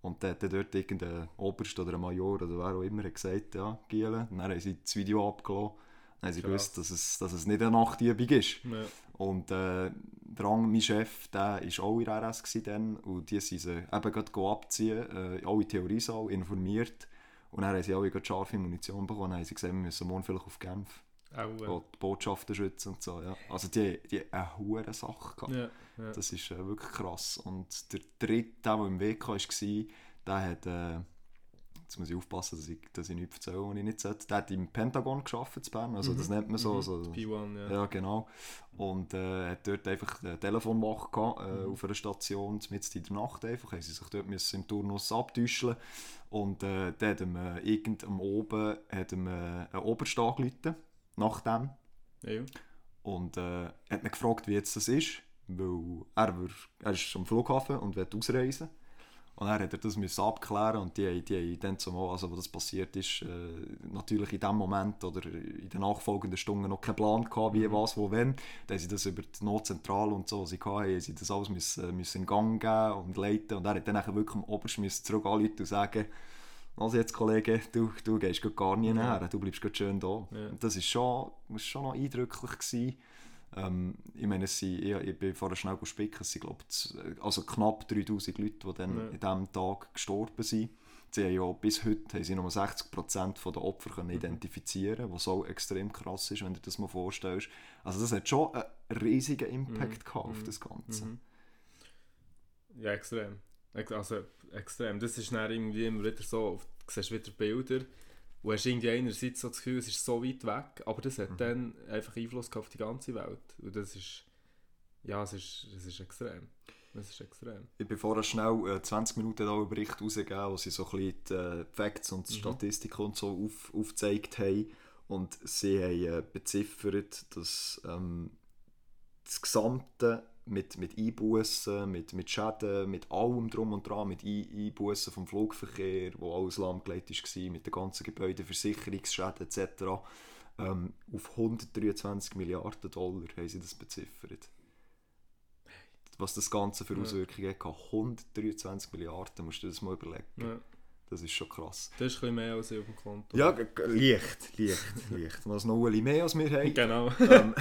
Speaker 1: und dann hat dann dort irgendein Oberst oder ein Major oder wer auch immer hat gesagt, ja, Giele, und dann haben sie das Video abgelassen, dann haben sie
Speaker 2: Krass.
Speaker 1: gewusst, dass es, dass es nicht eine Nachtübung ist.
Speaker 2: Ja.
Speaker 1: Und äh, der andere, mein Chef, der war auch in RS dann, und die sind sie eben gerade abziehen, äh, alle Theoriesaal, informiert. Und dann haben sie alle scharfe Munition bekommen. Dann haben sie gesagt, wir müssen morgen vielleicht auf Genf
Speaker 2: Auch,
Speaker 1: auch die Botschaften schützen und so. Ja. Also die, die eine hohe Sache gehabt.
Speaker 2: ja, ja.
Speaker 1: Das ist äh, wirklich krass. Und der dritte, der, der im WK war, der hat, äh, jetzt muss ich aufpassen, dass ich, dass ich nichts erzähle, was ich nicht sollte, der hat im Pentagon gearbeitet in Bern, also das nennt man so.
Speaker 2: Mhm.
Speaker 1: Also,
Speaker 2: P1, ja.
Speaker 1: ja, genau. Und äh, hat dort einfach eine Telefonwache gehabt, äh, auf einer Station, mitten in der Nacht einfach. Haben sie sich dort müssen im Turnus abtäuschen Und äh, dann hat ihm äh, irgend am Oben hat ihm, äh, ein Oberst angerufen, nach dem.
Speaker 2: Ja.
Speaker 1: Und äh, hat mich gefragt, wie jetzt das ist, weil er, er ist am Flughafen und will ausreisen. Und dann hat er das müssen abklären und die, die haben dann zumal, also wo das passiert ist, äh, natürlich in dem Moment oder in den nachfolgenden Stunden noch keinen Plan gehabt, wie, was, wo, wenn. Dann haben sie das über die Notzentrale und so, sie hatten, haben sie das alles müssen, müssen in Gang geben und leiten. Und er hat dann wirklich am Obersten zurück anrufen und sagen, also jetzt Kollege, du, du gehst gar nie
Speaker 2: Ja.
Speaker 1: näher, du bleibst schön da.
Speaker 2: Ja.
Speaker 1: Und das ist schon, ist schon noch eindrücklich gewesen. Ähm, ich meine, es sind, ich, ich bin vorher schnell gespicken, es sind glaube also knapp 3000 Leute, die dann
Speaker 2: Ja.
Speaker 1: in diesem Tag gestorben sind. Sie haben ja bis heute haben sie nur 60% der Opfer können
Speaker 2: Mhm.
Speaker 1: identifizieren was auch extrem krass ist, wenn du dir das mal vorstellst. Also das hat schon einen riesigen Impact gehabt auf das Ganze.
Speaker 2: Mhm. Ja, extrem. Ex- Also, extrem. Das ist dann irgendwie immer wieder so, du siehst wieder Bilder und hast irgendwie einerseits so das Gefühl, es ist so weit weg, aber das
Speaker 1: Mhm.
Speaker 2: hat dann einfach Einfluss auf die ganze Welt. Und das ist, ja, es ist, es ist extrem. Es ist extrem.
Speaker 1: Ich bin vorher schnell äh, 20 Minuten einen Bericht rausgegeben, wo sie so ein bisschen die äh, Facts und die
Speaker 2: Mhm.
Speaker 1: Statistiken und so auf, aufgezeigt haben. Und sie haben äh, beziffert, dass ähm, das Gesamte mit, mit Einbußen, mit, mit Schäden, mit allem drum und dran, mit Ein- Einbußen vom Flugverkehr, wo alles lahmgelegt war, mit den ganzen Gebäuden, Versicherungsschäden etc., ähm, auf 123 Milliarden Dollar haben sie das beziffert. Was das Ganze für
Speaker 2: Ja.
Speaker 1: Auswirkungen hat, 123 Milliarden, musst du dir das mal überlegen.
Speaker 2: Ja.
Speaker 1: Das ist schon krass.
Speaker 2: Das ist ein bisschen mehr als ich auf dem Konto.
Speaker 1: Ja, leicht, leicht, leicht. Was noch ein mehr als wir haben.
Speaker 2: Genau.
Speaker 1: ähm,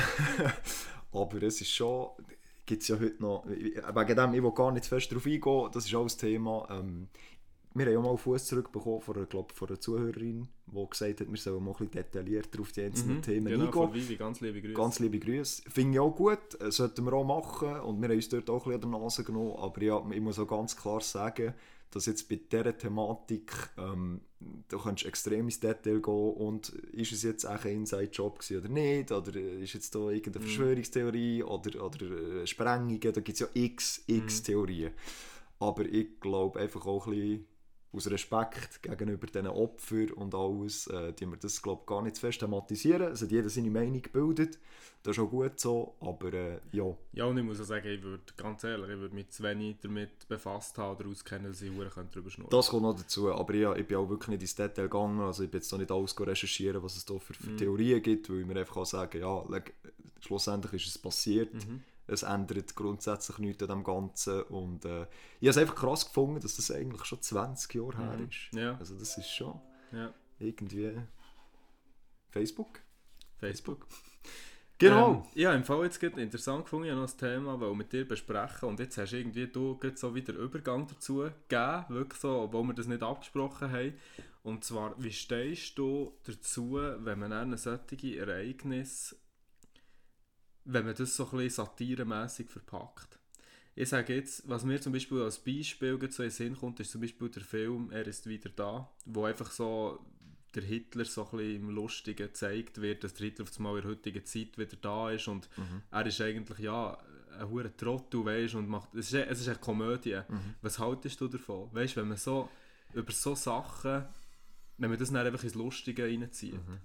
Speaker 1: aber es ist schon, gibt es ja heute noch, wegen dem, ich will gar nicht fest darauf eingehen, das ist auch das Thema. Ähm, wir haben ja mal Fuß zurückbekommen von einer, glaub, von einer Zuhörerin, die gesagt hat, wir sollen mal ein bisschen detaillierter auf die einzelnen
Speaker 2: Mhm,
Speaker 1: Themen
Speaker 2: genau,
Speaker 1: eingehen.
Speaker 2: von Vivi, ganz liebe Grüße.
Speaker 1: Ganz liebe Grüße. Finde ich auch gut, äh, sollten wir auch machen und wir haben uns dort auch ein bisschen an der Nase genommen, aber ja, ich muss auch ganz klar sagen, dass jetzt bei dieser Thematik, ähm, da kannst du extrem ins Detail gehen und ist es jetzt auch ein Inside-Job oder nicht, oder ist jetzt da irgendeine Verschwörungstheorie oder, oder äh, Sprengungen, da gibt es ja x, x Theorien. Aber ich glaube einfach auch ein bisschen aus Respekt gegenüber diesen Opfern und alles, äh, die wir das glaub, gar nicht zu fest thematisieren. Es hat jeder seine Meinung gebildet, das ist auch gut so, aber äh, ja,
Speaker 2: Ja, und ich muss auch sagen, ich würde, ganz ehrlich, ich würde mich zu wenig damit befasst haben oder auskennen, dass ich verdammt darüber schnurren
Speaker 1: das kommt noch dazu. Aber ja, ich bin auch wirklich nicht ins Detail gegangen, also ich bin jetzt noch nicht alles recherchieren, was es da für, für Theorien gibt, weil ich mir einfach auch sagen, ja, leg- schlussendlich ist es passiert. Es ändert grundsätzlich nichts an dem Ganzen und äh, ich habe es einfach krass gefunden, dass das eigentlich schon 20 Jahre her ist.
Speaker 2: Ja.
Speaker 1: Also das ist schon
Speaker 2: Ja,
Speaker 1: irgendwie Facebook.
Speaker 2: Facebook.
Speaker 1: Genau.
Speaker 2: Ähm, ja, im Fall jetzt gerade interessant gefunden, ich habe noch das Thema weil mit dir besprechen und jetzt hast du irgendwie du so wieder Übergang dazu gegeben, wirklich so, obwohl wir das nicht abgesprochen haben. Und zwar, wie stehst du dazu, wenn man dann solche Ereignisse, wenn man das so ein bisschen satiremässig verpackt? Ich sage jetzt, was mir zum Beispiel als Beispiel so in den Sinn kommt, ist zum Beispiel der Film «Er ist wieder da», wo einfach so der Hitler so ein bisschen im Lustigen gezeigt wird, dass der Hitler auf einmal in der heutigen Zeit wieder da ist und er ist eigentlich ja ein hure Trottel, weißt und macht, es ist, es ist eine Komödie. Was haltest du davon? Weißt, wenn man so über so Sachen, wenn man das dann einfach ins Lustige reinzieht.
Speaker 1: Das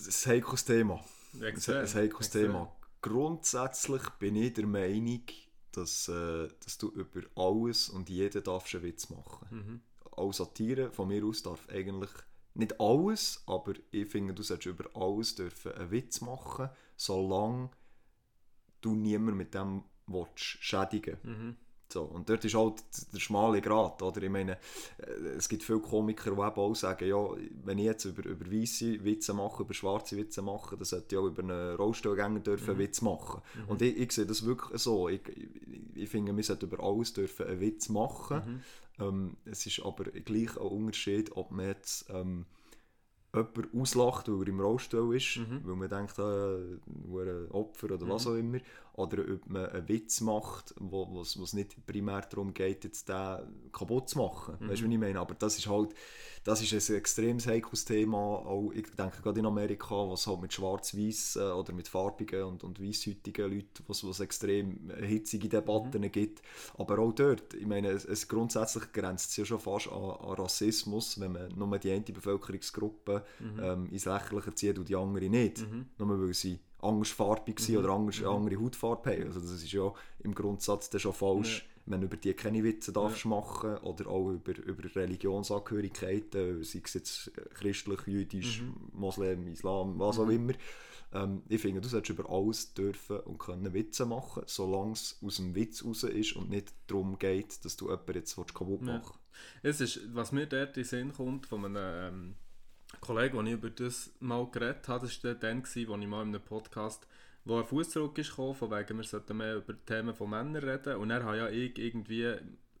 Speaker 1: ein heikles Thema. Ein,
Speaker 2: Extrem,
Speaker 1: ein heikles
Speaker 2: extrem.
Speaker 1: Thema. Grundsätzlich bin ich der Meinung, dass, äh, dass du über alles und jeden darfst einen Witz machen.
Speaker 2: Mhm.
Speaker 1: Auch Satire von mir aus darf eigentlich nicht alles, aber ich finde, du solltest über alles dürfen einen Witz machen, solange du niemanden mit dem willst schädigen
Speaker 2: Mhm.
Speaker 1: So, und dort ist halt der schmale Grat, oder? Ich meine, äh, es gibt viele Komiker, die eben auch sagen, ja, wenn ich jetzt über, über weiße Witze mache, über schwarze Witze mache, dann sollte ich auch über einen Rollstuhlgänger dürfen einen Witz machen. Und ich, ich sehe das wirklich so. Ich, ich, ich finde, wir sollten über alles dürfen einen Witz machen. Ähm, es ist aber gleich ein Unterschied, ob man jetzt ähm, jemanden auslacht, weil er im Rollstuhl ist, weil man denkt, äh, ein Opfer oder was auch immer, oder ob man einen Witz macht, wo es es nicht primär darum geht, jetzt den kaputt zu machen. Weißt du, was ich meine? Aber das ist halt, das ist ein extrem heikles Thema, auch, ich denke gerade in Amerika, was halt mit schwarz-weiß oder mit farbigen und, und weißhäutigen Leuten, was was extrem hitzige Debatten gibt. Aber auch dort, ich meine, es, es grundsätzlich grenzt es ja schon fast an, an Rassismus, wenn man nur die eine Bevölkerungsgruppe ähm, ins Lächerliche zieht und die andere nicht. Nur weil sie andersfarbig sind oder anders, andere Hautfarbe haben. Also das ist ja im Grundsatz dann schon falsch, wenn du über die keine Witze darfst machen oder auch über, über Religionsangehörigkeiten, sei es jetzt äh, christlich, jüdisch, Moslem, Islam, was auch immer. Ähm, ich finde, du solltest über alles dürfen und können Witze machen, solange es aus dem Witz raus ist und nicht darum geht, dass du jemanden jetzt willst kaputt
Speaker 2: Ja.
Speaker 1: machen.
Speaker 2: Es ist, was mir dort in den Sinn kommt, von einem ähm, Kollege, als ich über das mal geredet habe, das war dann, als ich mal in einem Podcast wo ein Fuß zurück ist gekommen, von wegen, wir sollten mehr über Themen von Männern reden. Und dann habe ja ich irgendwie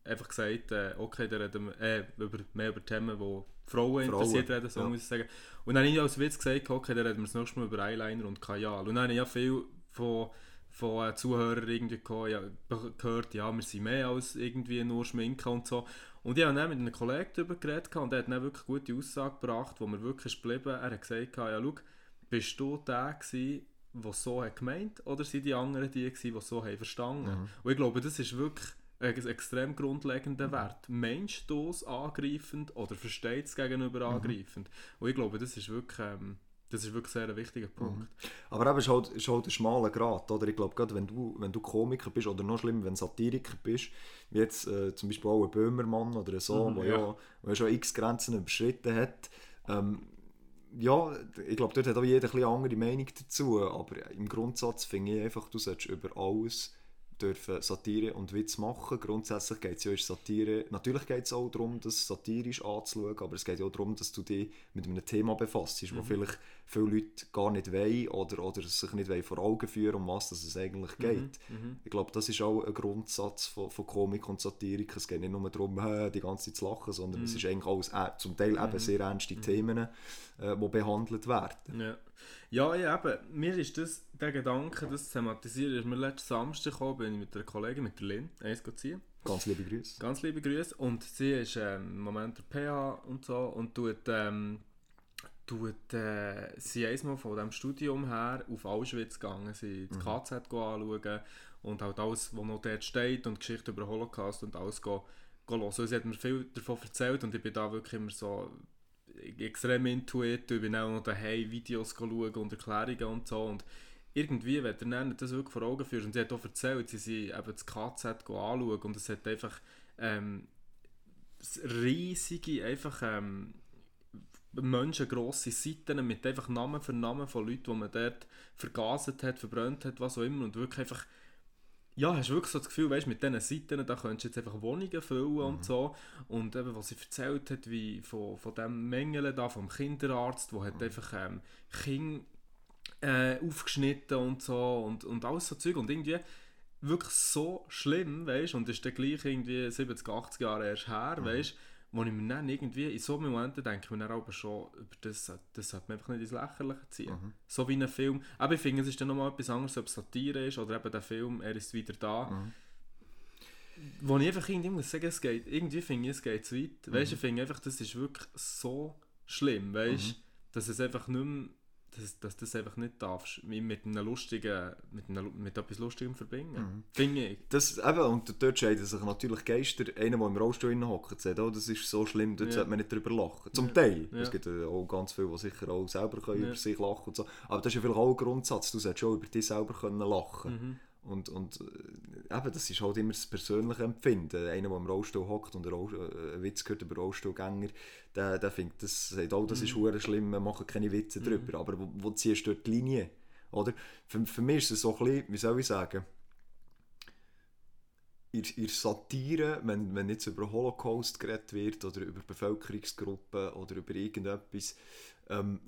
Speaker 2: einfach gesagt, äh, okay, dann reden wir äh, über, mehr über Themen, die Frauen, interessiert reden, so
Speaker 1: ja.
Speaker 2: muss ich sagen. Und dann habe ich als Witz gesagt, okay, dann reden wir das nächste Mal über Eyeliner und Kajal. Und dann habe ich ja viel von, von Zuhörern irgendwie gehört, ja, gehört, ja, wir sind mehr als irgendwie nur Schminken und so. Und ich habe dann mit einem Kollegen darüber geredet und er hat dann wirklich gute Aussage gebracht, wo mir wirklich ist geblieben. Er hat gesagt, ja, schau, bist du der gewesen, der so hat gemeint oder sind die anderen die, gewesen, die so haben verstanden?
Speaker 1: Mhm.
Speaker 2: Und ich glaube, das ist wirklich ein extrem grundlegender Wert. Meinst du es angreifend oder versteht es gegenüber angreifend? Und ich glaube, das ist wirklich, ähm, das ist wirklich sehr ein wichtiger Punkt.
Speaker 1: Aber eben ist halt, ist halt ein schmaler Grad, oder? Ich glaube, gerade wenn du, wenn du Komiker bist oder noch schlimmer, wenn du Satiriker bist, wie jetzt äh, zum Beispiel auch ein Böhmermann oder so,
Speaker 2: Mhm,
Speaker 1: wo,
Speaker 2: ja.
Speaker 1: ja. schon x Grenzen überschritten hat, ähm, ja, ich glaube, dort hat auch jeder ein bisschen andere Meinung dazu, aber im Grundsatz finde ich einfach, du solltest über alles dürfen Satire und Witz machen. Grundsätzlich geht es ja in Satire, natürlich geht es auch darum, das satirisch anzuschauen, aber es geht ja auch darum, dass du dich mit einem Thema befasst, wo vielleicht viele Leute gar nicht wollen oder, oder sich nicht wollen vor Augen führen, um was es eigentlich geht. Ich glaube, das ist auch ein Grundsatz von, von Komik und Satirik. Es geht nicht nur darum, die ganze Zeit zu lachen, sondern es ist eigentlich alles äh, zum Teil eben sehr ernste Themen, äh, die behandelt werden.
Speaker 2: Ja. Ja, ja, eben. Mir ist das, der Gedanke, das zu thematisieren, ist mir letzten Samstag gekommen, bin ich mit einer Kollegin, mit der Lynn, eins ziehen.
Speaker 1: Ganz liebe Grüße.
Speaker 2: Ganz liebe Grüße. Und sie ist ähm, im Moment der PH und so und tut, ähm, tut äh, sie einmal von diesem Studium her auf Auschwitz gegangen, sie das KZ anschauen und halt alles, was noch dort steht und Geschichte über den Holocaust und alles go, go hören. Und sie hat mir viel davon erzählt und ich bin da wirklich immer so extrem intuit, ich bin auch noch daheim Videos schauen und Erklärungen und so. Und irgendwie, wenn du dann das wirklich vor Augen führst, und sie hat auch erzählt, sie sind eben das KZ anschauen und es hat einfach ähm, riesige, einfach ähm, menschengrosse Seiten mit einfach Namen für Namen von Leuten, die man dort vergaset hat, verbrannt hat, was auch immer. Und wirklich einfach ja, hast du wirklich so das Gefühl, weißt, mit diesen Seiten, da könntest du jetzt einfach Wohnungen füllen und so. Und eben, was sie erzählt hat, wie von, von dem Mengele da, vom Kinderarzt, der hat einfach ähm, Kinder äh, aufgeschnitten und so und, und alles so Zeug. Und irgendwie wirklich so schlimm, weißt und ist dann gleich irgendwie 70, 80 Jahre erst her, weißt wo ich mir dann irgendwie, in so Momenten denke ich mir dann aber schon, das, das sollte man einfach nicht ins Lächerliche ziehen. So wie ein Film. Aber ich finde, es ist dann nochmal etwas anderes, ob es Satire ist oder eben der Film, er ist wieder da. Wo ich einfach irgendwie muss sagen, es geht, irgendwie finde ich, es geht zu weit. Weißt du, ich finde einfach, das ist wirklich so schlimm, weißt dass es einfach nicht mehr, dass, dass das einfach nicht darfst, mit einem lustigen, mit, einem, mit etwas Lustigem verbinden. Finde ich.
Speaker 1: Das, eben, und dort scheiden sich natürlich Geister. Einer, der im Rollstuhl hockt, sagt, oh, das ist so schlimm, dort
Speaker 2: Ja.
Speaker 1: sollte man nicht drüber lachen. Zum Teil.
Speaker 2: Ja.
Speaker 1: Es gibt äh, auch ganz viele, die sicher auch selber können
Speaker 2: Ja.
Speaker 1: über sich lachen und so. Aber das ist ja vielleicht auch ein Grundsatz. Du solltest schon über dich selber können lachen
Speaker 2: Mhm.
Speaker 1: Und, und äh, eben, das ist halt immer das persönliche Empfinden. Einer, der im Rollstuhl hockt und einen, äh, Witz hört über Rollstuhlgänger, der, der findet, das, sagt auch, das ist
Speaker 2: Mhm.
Speaker 1: schlimm, wir machen keine Witze drüber. Aber wo, wo ziehst du dort die Linie? Oder? Für, für mich ist es so ein bisschen, wie soll ich sagen, in, in Satire, wenn, wenn jetzt über Holocaust geredet wird oder über Bevölkerungsgruppen oder über irgendetwas, ähm,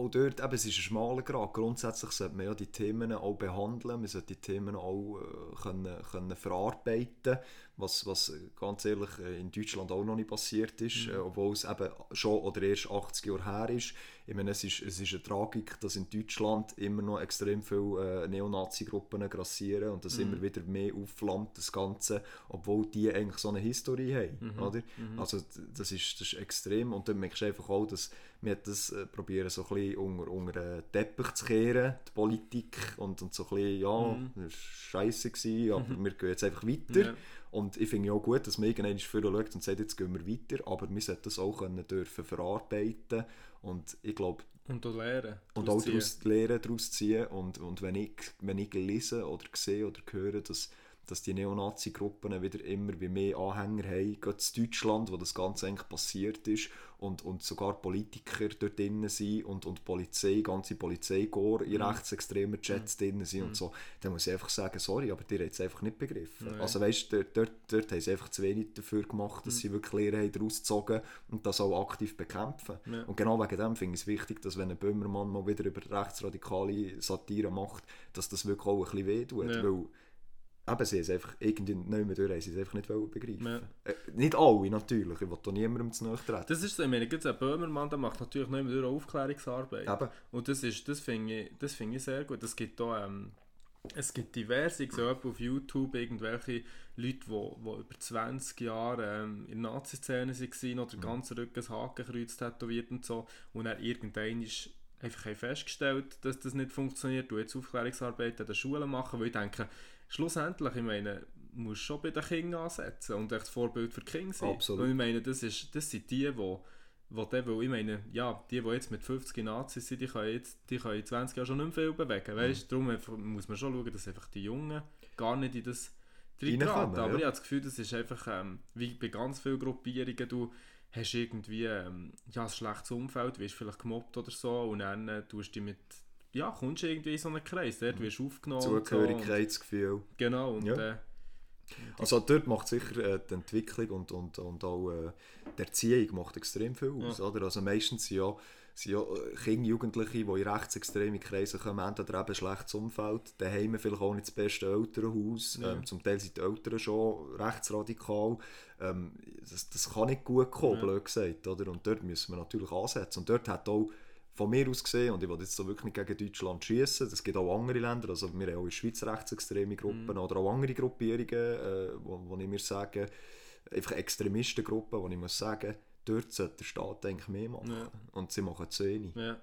Speaker 1: auch dort, eben, es ist ein schmaler Grad. Grundsätzlich sollte man ja die Themen auch behandeln, man sollte die Themen auch äh, können, können verarbeiten, was, was äh, ganz ehrlich äh, in Deutschland auch noch nicht passiert ist, äh, obwohl es eben schon oder erst 80 Jahre her ist. Ich meine, es ist, es ist eine Tragik, dass in Deutschland immer noch extrem viele äh, Neonazi-Gruppen grassieren und das immer wieder mehr aufflammt, das Ganze, obwohl die eigentlich so eine Historie haben. Oder? Also d- das ist, das ist extrem und dann merkst du einfach auch, dass wir das äh, probieren so ein bisschen unter, unter den Teppich zu kehren, die Politik und, und so ein bisschen, ja, das war scheisse, gewesen, aber wir gehen jetzt einfach weiter.
Speaker 2: Ja.
Speaker 1: Und ich finde ja auch gut, dass man irgendwann vorher schaut und sagt, jetzt gehen wir weiter, aber wir sollten das auch können dürfen verarbeiten und ich glaube,
Speaker 2: Und auch lernen.
Speaker 1: und auch daraus Lehre daraus ziehen und, und wenn, ich, wenn ich lese oder sehe oder höre, dass, dass die Neonazi-Gruppen wieder immer wie mehr Anhänger haben, gerade in Deutschland, wo das Ganze eigentlich passiert ist und, und sogar Politiker dort drin sind und, und Polizei, ganze Polizeikorps in rechtsextremen Chats drin sind und so, dann muss ich einfach sagen, sorry, aber die haben es einfach nicht begriffen.
Speaker 2: Nein.
Speaker 1: Also weißt, dort, dort, dort haben sie einfach zu wenig dafür gemacht, dass sie wirklich Lehre haben daraus gezogen und das auch aktiv bekämpfen.
Speaker 2: Ja.
Speaker 1: Und genau wegen dem finde ich es wichtig, dass wenn ein Böhmermann mal wieder über rechtsradikale Satire macht, dass das wirklich auch ein bisschen wehtut,
Speaker 2: Ja.
Speaker 1: weil eben, sie es einfach irgendwie nicht mehr sie es einfach nicht begreifen.
Speaker 2: Ja.
Speaker 1: Äh, nicht alle natürlich, ich will da niemandem zu nahe treten.
Speaker 2: Das ist so, ich meine, ein Böhmermann, der macht natürlich nicht mehr Aufklärungsarbeit.
Speaker 1: Eben.
Speaker 2: Und das, ist, das finde ich, das finde ich sehr gut. Es gibt da, ähm, es gibt diverse, ich sehe auf YouTube irgendwelche Leute, die, die über 20 Jahre ähm, in der Nazi-Szene waren oder
Speaker 1: Mhm.
Speaker 2: ganz Rücken ein Hakenkreuz tätowiert und so und dann irgendwann ist einfach festgestellt, dass das nicht funktioniert und jetzt Aufklärungsarbeit an den Schulen machen, weil ich denke, schlussendlich, ich meine, muss schon bei den Kindern ansetzen und echt das Vorbild für die Kinder sein.
Speaker 1: Absolut.
Speaker 2: Und ich meine, das, ist, das sind die, die wo der, weil ich meine, ja, die, die jetzt mit 50 Nazis sind, die können jetzt die können in 20 Jahren schon nicht mehr viel bewegen. Weißt? Darum einfach- muss man schon schauen, dass einfach die Jungen gar nicht in das
Speaker 1: reinkommen.
Speaker 2: Aber
Speaker 1: ja.
Speaker 2: ich habe das Gefühl, das ist einfach, ähm, wie bei ganz vielen Gruppierungen, du hast irgendwie ähm, ja, ein schlechtes Umfeld, wirst vielleicht gemobbt oder so und dann äh, tust du dich mit, ja, kommst du irgendwie in so einen Kreis, dort wirst du aufgenommen.
Speaker 1: Zugehörigkeitsgefühl.
Speaker 2: Und, genau, und
Speaker 1: Ja.
Speaker 2: äh,
Speaker 1: Also dort macht sicher äh, die Entwicklung und, und, und auch äh, die Erziehung macht extrem viel aus.
Speaker 2: Ja.
Speaker 1: Oder? Also meistens sind ja, sind ja äh, Kinder, Jugendliche, die in rechtsextreme Kreise kommen, entweder eben ein schlechtes Umfeld, daheim vielleicht auch nicht das beste Elternhaus,
Speaker 2: Ja.
Speaker 1: ähm, zum Teil sind die Eltern schon rechtsradikal. Ähm, das, das kann nicht gut kommen,
Speaker 2: Ja.
Speaker 1: blöd gesagt. Oder? Und dort müssen wir natürlich ansetzen. Und dort hat auch von mir aus gesehen, und ich will jetzt so wirklich nicht gegen Deutschland schießen, es gibt auch andere Länder, also wir haben auch in der Schweiz rechtsextreme Gruppen oder auch andere Gruppierungen, äh, wo, wo ich mir sage, einfach Extremistengruppen, wo ich muss sagen, dort sollte der Staat eigentlich mehr machen.
Speaker 2: Ja.
Speaker 1: Und sie machen zu wenig.
Speaker 2: Ja.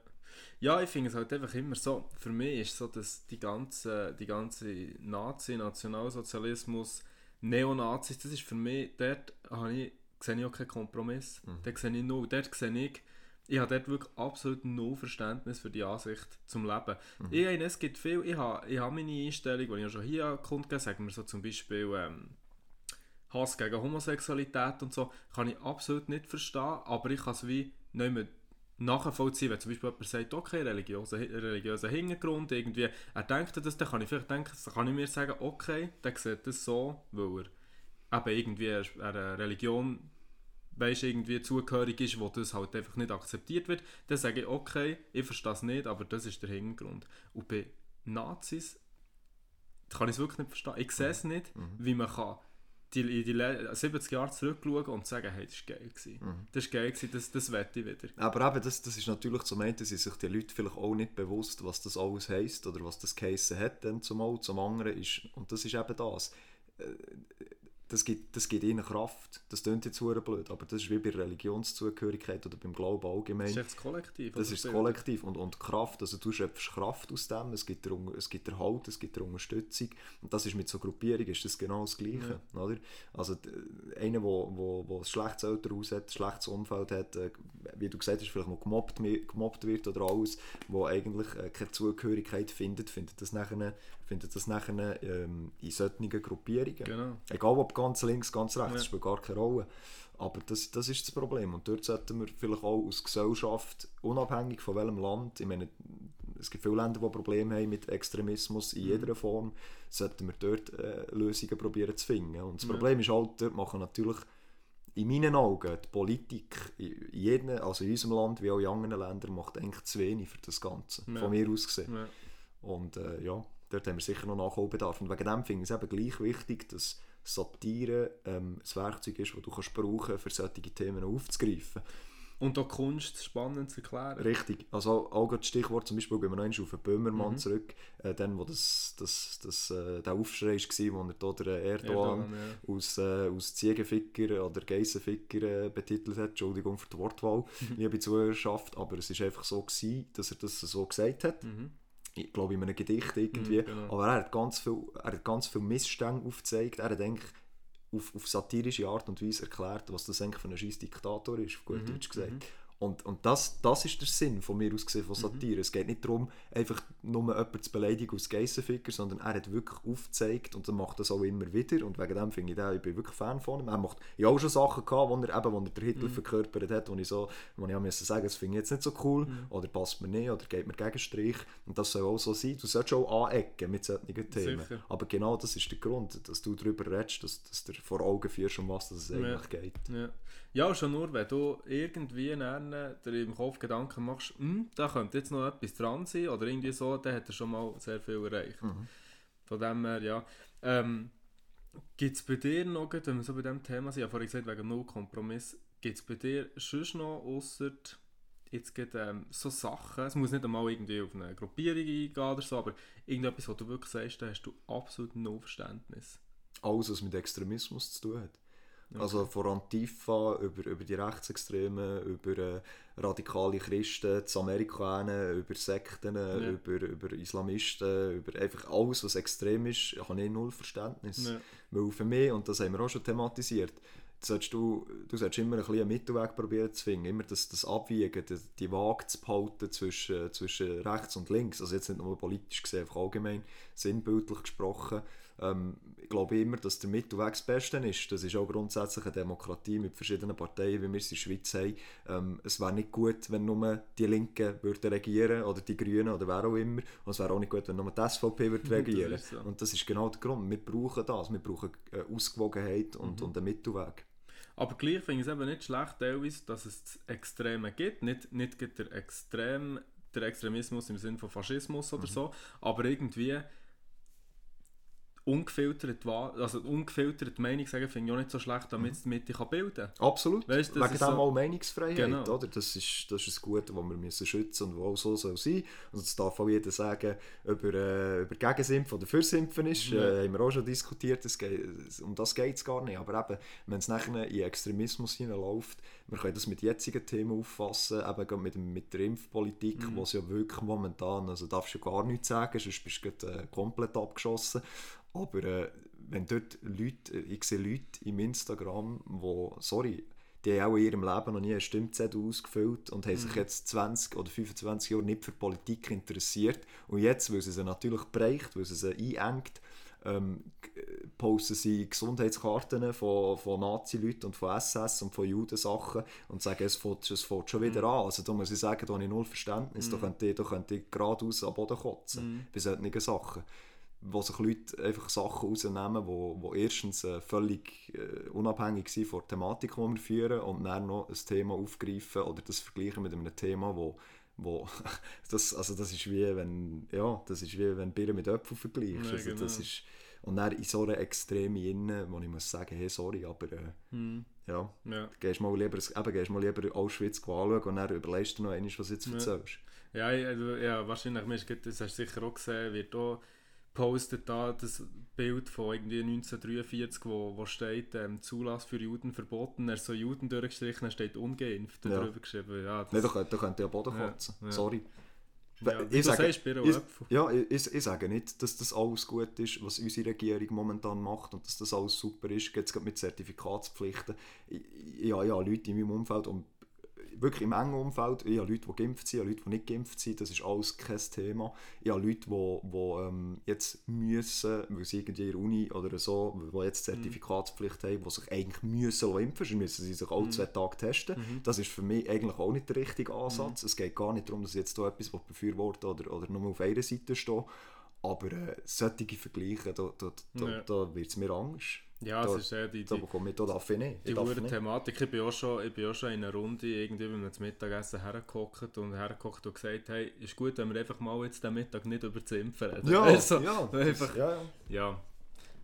Speaker 2: Ja, ich finde es halt einfach immer so, für mich ist so, dass die ganze, die ganze Nazi, Nationalsozialismus, Neonazis, das ist für mich, dort habe ich, sehe ich auch keinen Kompromiss. Dort sehe ich nur, dort sehe ich, ich habe dort wirklich absolut null Verständnis für die Ansicht zum Leben. Ich meine, es gibt viel, ich habe, ich habe meine Einstellung, die ich ja schon hier kundgegeben sagen wir so zum Beispiel ähm, Hass gegen Homosexualität und so, kann ich absolut nicht verstehen, aber ich kann es wie nicht mehr nachvollziehen, wenn zum Beispiel jemand sagt, okay, religiöser, religiöser Hintergrund, irgendwie, er denkt das, dann kann ich vielleicht denken, kann ich mir sagen, okay, der sieht das so, weil er eben irgendwie einer Religion weißt, irgendwie zugehörig ist, wo das halt einfach nicht akzeptiert wird, dann sage ich, okay, ich verstehe es nicht, aber das ist der Hintergrund. Und bei Nazis kann ich es wirklich nicht verstehen. Ich sehe es nicht, wie man kann die, in die le- 70 Jahre zurückschauen und sagen, hey, das war geil. Gewesen. Das war geil, gewesen, das, das wette ich wieder.
Speaker 1: Aber eben, das, das ist natürlich zum einen, sind sich die Leute vielleicht auch nicht bewusst, was das alles heisst oder was das geheissen hat dann zumal. Zum anderen ist, und das ist eben das, äh, das gibt, das gibt ihnen Kraft. Das klingt jetzt verdammt blöd, aber das ist wie bei Religionszugehörigkeit oder beim Glauben allgemein.
Speaker 2: Das ist echt das Kollektiv.
Speaker 1: Das ist das? Kollektiv und, und Kraft, also du schöpfst Kraft aus dem, es gibt, Un- es gibt dir Halt, es gibt dir Unterstützung und das ist mit so Gruppierungen ist das genau das Gleiche, oder? Also einer, wo, wo, wo ein schlechtes Elternhaus hat, ein schlechtes Umfeld hat, äh, wie du gesagt hast, vielleicht mal gemobbt, gemobbt wird oder alles, wo eigentlich äh, keine Zugehörigkeit findet, findet das nachher, findet das nachher ähm, in solchen Gruppierungen.
Speaker 2: Genau.
Speaker 1: Egal ob ganz links, ganz rechts,
Speaker 2: Ja.
Speaker 1: spielt gar keine Rolle. Aber das, das ist das Problem. Und dort sollten wir vielleicht auch als Gesellschaft, unabhängig von welchem Land, ich meine, es gibt viele Länder, die Probleme haben mit Extremismus in jeder Form, sollten wir dort äh, Lösungen probieren zu finden. Und das
Speaker 2: Ja.
Speaker 1: Problem ist halt, dort machen natürlich in meinen Augen die Politik in jedem, also in unserem Land wie auch in anderen Ländern, macht eigentlich zu wenig für das Ganze.
Speaker 2: Ja.
Speaker 1: Von mir aus gesehen.
Speaker 2: Ja.
Speaker 1: Und äh, ja, dort haben wir sicher noch Nachholbedarf. Und wegen dem finde ich es eben gleich wichtig, dass Satire ähm, ein Werkzeug ist, das du kannst brauchen für solche Themen aufzugreifen.
Speaker 2: Und auch Kunst spannend zu erklären.
Speaker 1: Richtig. Also auch das Stichwort zum Beispiel, gehen wir noch einmal auf den Böhmermann
Speaker 2: Mhm.
Speaker 1: zurück, äh, dann wo das, das, das, äh, der Aufschrei war, wo er da den Erdogan,
Speaker 2: Erdogan, ja.
Speaker 1: aus, äh, aus Ziegenficker oder Geissenficker äh, betitelt hat. Entschuldigung für die Wortwahl, liebe Zuhörerschaft, aber es war einfach so, gewesen, dass er das so gesagt hat.
Speaker 2: Mhm.
Speaker 1: Ich glaube in einem Gedicht irgendwie,
Speaker 2: Mhm, genau.
Speaker 1: aber er hat ganz viel, er hat ganz viel Missstände aufgezeigt, er hat eigentlich auf, auf satirische Art und Weise erklärt, was das eigentlich für ein scheiß Diktator ist, auf gut
Speaker 2: Mhm,
Speaker 1: Deutsch gesagt. Und, und das, das ist der Sinn von mir aus gesehen
Speaker 2: Mhm.
Speaker 1: von Satire. Es geht nicht darum, einfach nur jemanden zu beleidigen aus Geissenficker, sondern er hat wirklich aufgezeigt und er macht das auch immer wieder. Und wegen dem finde ich den, ich bin wirklich Fan von ihm. Er macht ja auch schon Sachen gehabt, wo er, eben, wo er den
Speaker 2: Mhm.
Speaker 1: Hitler verkörpert hat, wo ich so, wo ich müssen sagen, das finde ich jetzt nicht so cool,
Speaker 2: Mhm.
Speaker 1: oder passt mir nicht, oder geht mir gegen Strich. Und das soll auch so sein. Du solltest auch anecken mit solchen Themen.
Speaker 2: Sicher.
Speaker 1: Aber genau das ist der Grund, dass du darüber redest, dass, dass du vor Augen führst, um was es eigentlich geht.
Speaker 2: Ja. Ja, schon nur, wenn du irgendwie dann dir im Kopf Gedanken machst, hm, da könnte jetzt noch etwas dran sein oder irgendwie so, dann hat er schon mal sehr viel erreicht. Von dem her, ja. Ähm, gibt es bei dir noch, wenn wir so bei diesem Thema sind, habe vorhin gesagt, wegen Null Kompromiss, gibt es bei dir sonst noch, außer jetzt geht, ähm, so Sachen, es muss nicht einmal irgendwie auf eine Gruppierung eingehen oder so, aber irgendetwas, wo du wirklich sagst, da hast du absolut no Verständnis.
Speaker 1: alles, was mit Extremismus zu tun hat. Also von Antifa über, über die Rechtsextremen, über äh, radikale Christen, die Amerikaner, über Sekten, über, über Islamisten, über einfach alles, was extrem ist, habe ich null Verständnis.
Speaker 2: Ja.
Speaker 1: Weil für mich, und das haben wir auch schon thematisiert, solltest du, du solltest immer ein bisschen einen Mittelweg probieren zu finden, immer das, das Abwiegen, die, die Waage zu behalten zwischen, zwischen rechts und links, also jetzt nicht nur politisch gesehen, einfach allgemein, sinnbildlich gesprochen, ähm, ich glaube immer, dass der Mittelweg das Beste ist. Das ist auch grundsätzlich eine Demokratie mit verschiedenen Parteien, wie wir es in der Schweiz haben. Ähm, es wäre nicht gut, wenn nur die Linken würden regieren oder die Grünen oder wer auch immer. Und es wäre auch nicht gut, wenn nur die SVP würde regieren.
Speaker 2: so.
Speaker 1: Und das ist genau der Grund. Wir brauchen das. Wir brauchen äh, Ausgewogenheit und, und einen Mittelweg.
Speaker 2: Aber gleich finde ich es eben nicht schlecht, teilweise, dass es das Extreme gibt. Nicht, nicht der, Extrem, der Extremismus im Sinne von Faschismus oder so, aber irgendwie ungefiltert, also ungefiltert Meinung sagen, finde ich auch nicht so schlecht, damit es die Mitte kann bilden kann.
Speaker 1: Absolut.
Speaker 2: Weißt das
Speaker 1: Wegen dem
Speaker 2: so-
Speaker 1: auch Meinungsfreiheit.
Speaker 2: Genau.
Speaker 1: Oder? Das, ist, das ist ein Gute, das wir müssen schützen und was auch so soll sein. Und das darf auch jeder sagen, ob er äh, über Gegensimpfen oder Fürsimpfen ist.
Speaker 2: Ja.
Speaker 1: Äh, haben wir auch schon diskutiert. Es geht, um das geht es gar nicht. Aber eben, wenn es nachher in Extremismus hineinläuft, wir können das mit jetzigen Themen auffassen, eben gerade mit, mit der Impfpolitik,
Speaker 2: Mhm.
Speaker 1: wo es ja wirklich momentan, also darfst du gar nichts sagen, sonst bist du gleich, äh, komplett abgeschossen. Aber äh, wenn dort Leute, äh, ich sehe Leute im Instagram, wo, sorry, die haben auch in ihrem Leben noch nie einen Stimmzettel ausgefüllt und haben sich jetzt 20 oder 25 Jahre nicht für Politik interessiert. Und jetzt, weil sie sie natürlich bereicht, weil sie sie einengt, ähm, posten sie Gesundheitskarten von, von Nazi-Leuten und von SS und von Judensachen und sagen, es fängt, es fängt schon wieder an. Also da muss ich sagen, da habe ich null Verständnis. Da könnte ich, da könnte ich geradeaus am Boden kotzen bei solchen Sachen wo sich Leute einfach Sachen rausnehmen, wo, wo erstens äh, völlig äh, unabhängig sind von der Thematik, die wir führen und dann noch ein Thema aufgreifen oder das vergleichen mit einem Thema, wo, wo das, also das ist wie wenn ja, das ist wie wenn Birnen mit Äpfeln vergleichst. Also das
Speaker 2: genau.
Speaker 1: ist, und dann in so einer Extreme inne, wo ich muss sagen, hey, sorry, aber äh,
Speaker 2: Hm.
Speaker 1: ja,
Speaker 2: Ja.
Speaker 1: gehst mal lieber, eben, gehst mal lieber Auschwitz anschauen und dann überlegst du noch einmal, was du jetzt
Speaker 2: Ja.
Speaker 1: erzählst.
Speaker 2: Ja, also, ja wahrscheinlich, das hast du sicher auch gesehen, wird auch postet da das Bild von irgendwie 1943, wo, wo steht, ähm, Zulass für Juden verboten, er ist so Juden durchgestrichen, er steht ungeimpft
Speaker 1: Ja.
Speaker 2: drüber geschrieben. Ja, das,
Speaker 1: Nein, da könnt, da könnt ihr am Boden
Speaker 2: Ja,
Speaker 1: kotzen.
Speaker 2: ja.
Speaker 1: Sorry.
Speaker 2: ja,
Speaker 1: ich sage- ich-. Ja, ich, ich, sage nicht, dass das alles gut ist, was unsere Regierung momentan macht und dass das alles super ist. Jetzt gerade mit Zertifikatspflichten. Ich, ich, ja, ja, Leute in meinem Umfeld und wirklich im engen Umfeld, ich habe Leute, die geimpft sind, ich habe Leute, die nicht geimpft sind, das ist alles kein Thema. Ich habe Leute, die, die ähm, jetzt müssen, weil sie irgendwie in der Uni oder so, die jetzt Zertifikatspflicht haben, die sich eigentlich müssen lassen impfen müssen, müssen sie sich alle zwei Tage testen. Das ist für mich eigentlich auch nicht der richtige Ansatz. Es geht gar nicht darum, dass ich jetzt hier etwas befürworte oder, oder nur auf einer Seite stehe. Aber äh, solche Vergleiche, da, da, da,
Speaker 2: Ja.
Speaker 1: da wird es mir Angst.
Speaker 2: Ja,
Speaker 1: da,
Speaker 2: es ist ja die,
Speaker 1: da
Speaker 2: die,
Speaker 1: bekomme ich, da darf ich nicht.
Speaker 2: die
Speaker 1: Ich
Speaker 2: hure
Speaker 1: nicht.
Speaker 2: Thematik. Ich bin, auch schon, ich bin auch schon in einer Runde irgendwie beim Mittagessen hergehockt und hergehockt und gesagt, hey, ist gut, wenn wir einfach mal jetzt den Mittag nicht über das Impfen reden.
Speaker 1: Ja,
Speaker 2: Also,
Speaker 1: ja, das-
Speaker 2: einfach,
Speaker 1: ja, ja.
Speaker 2: ja,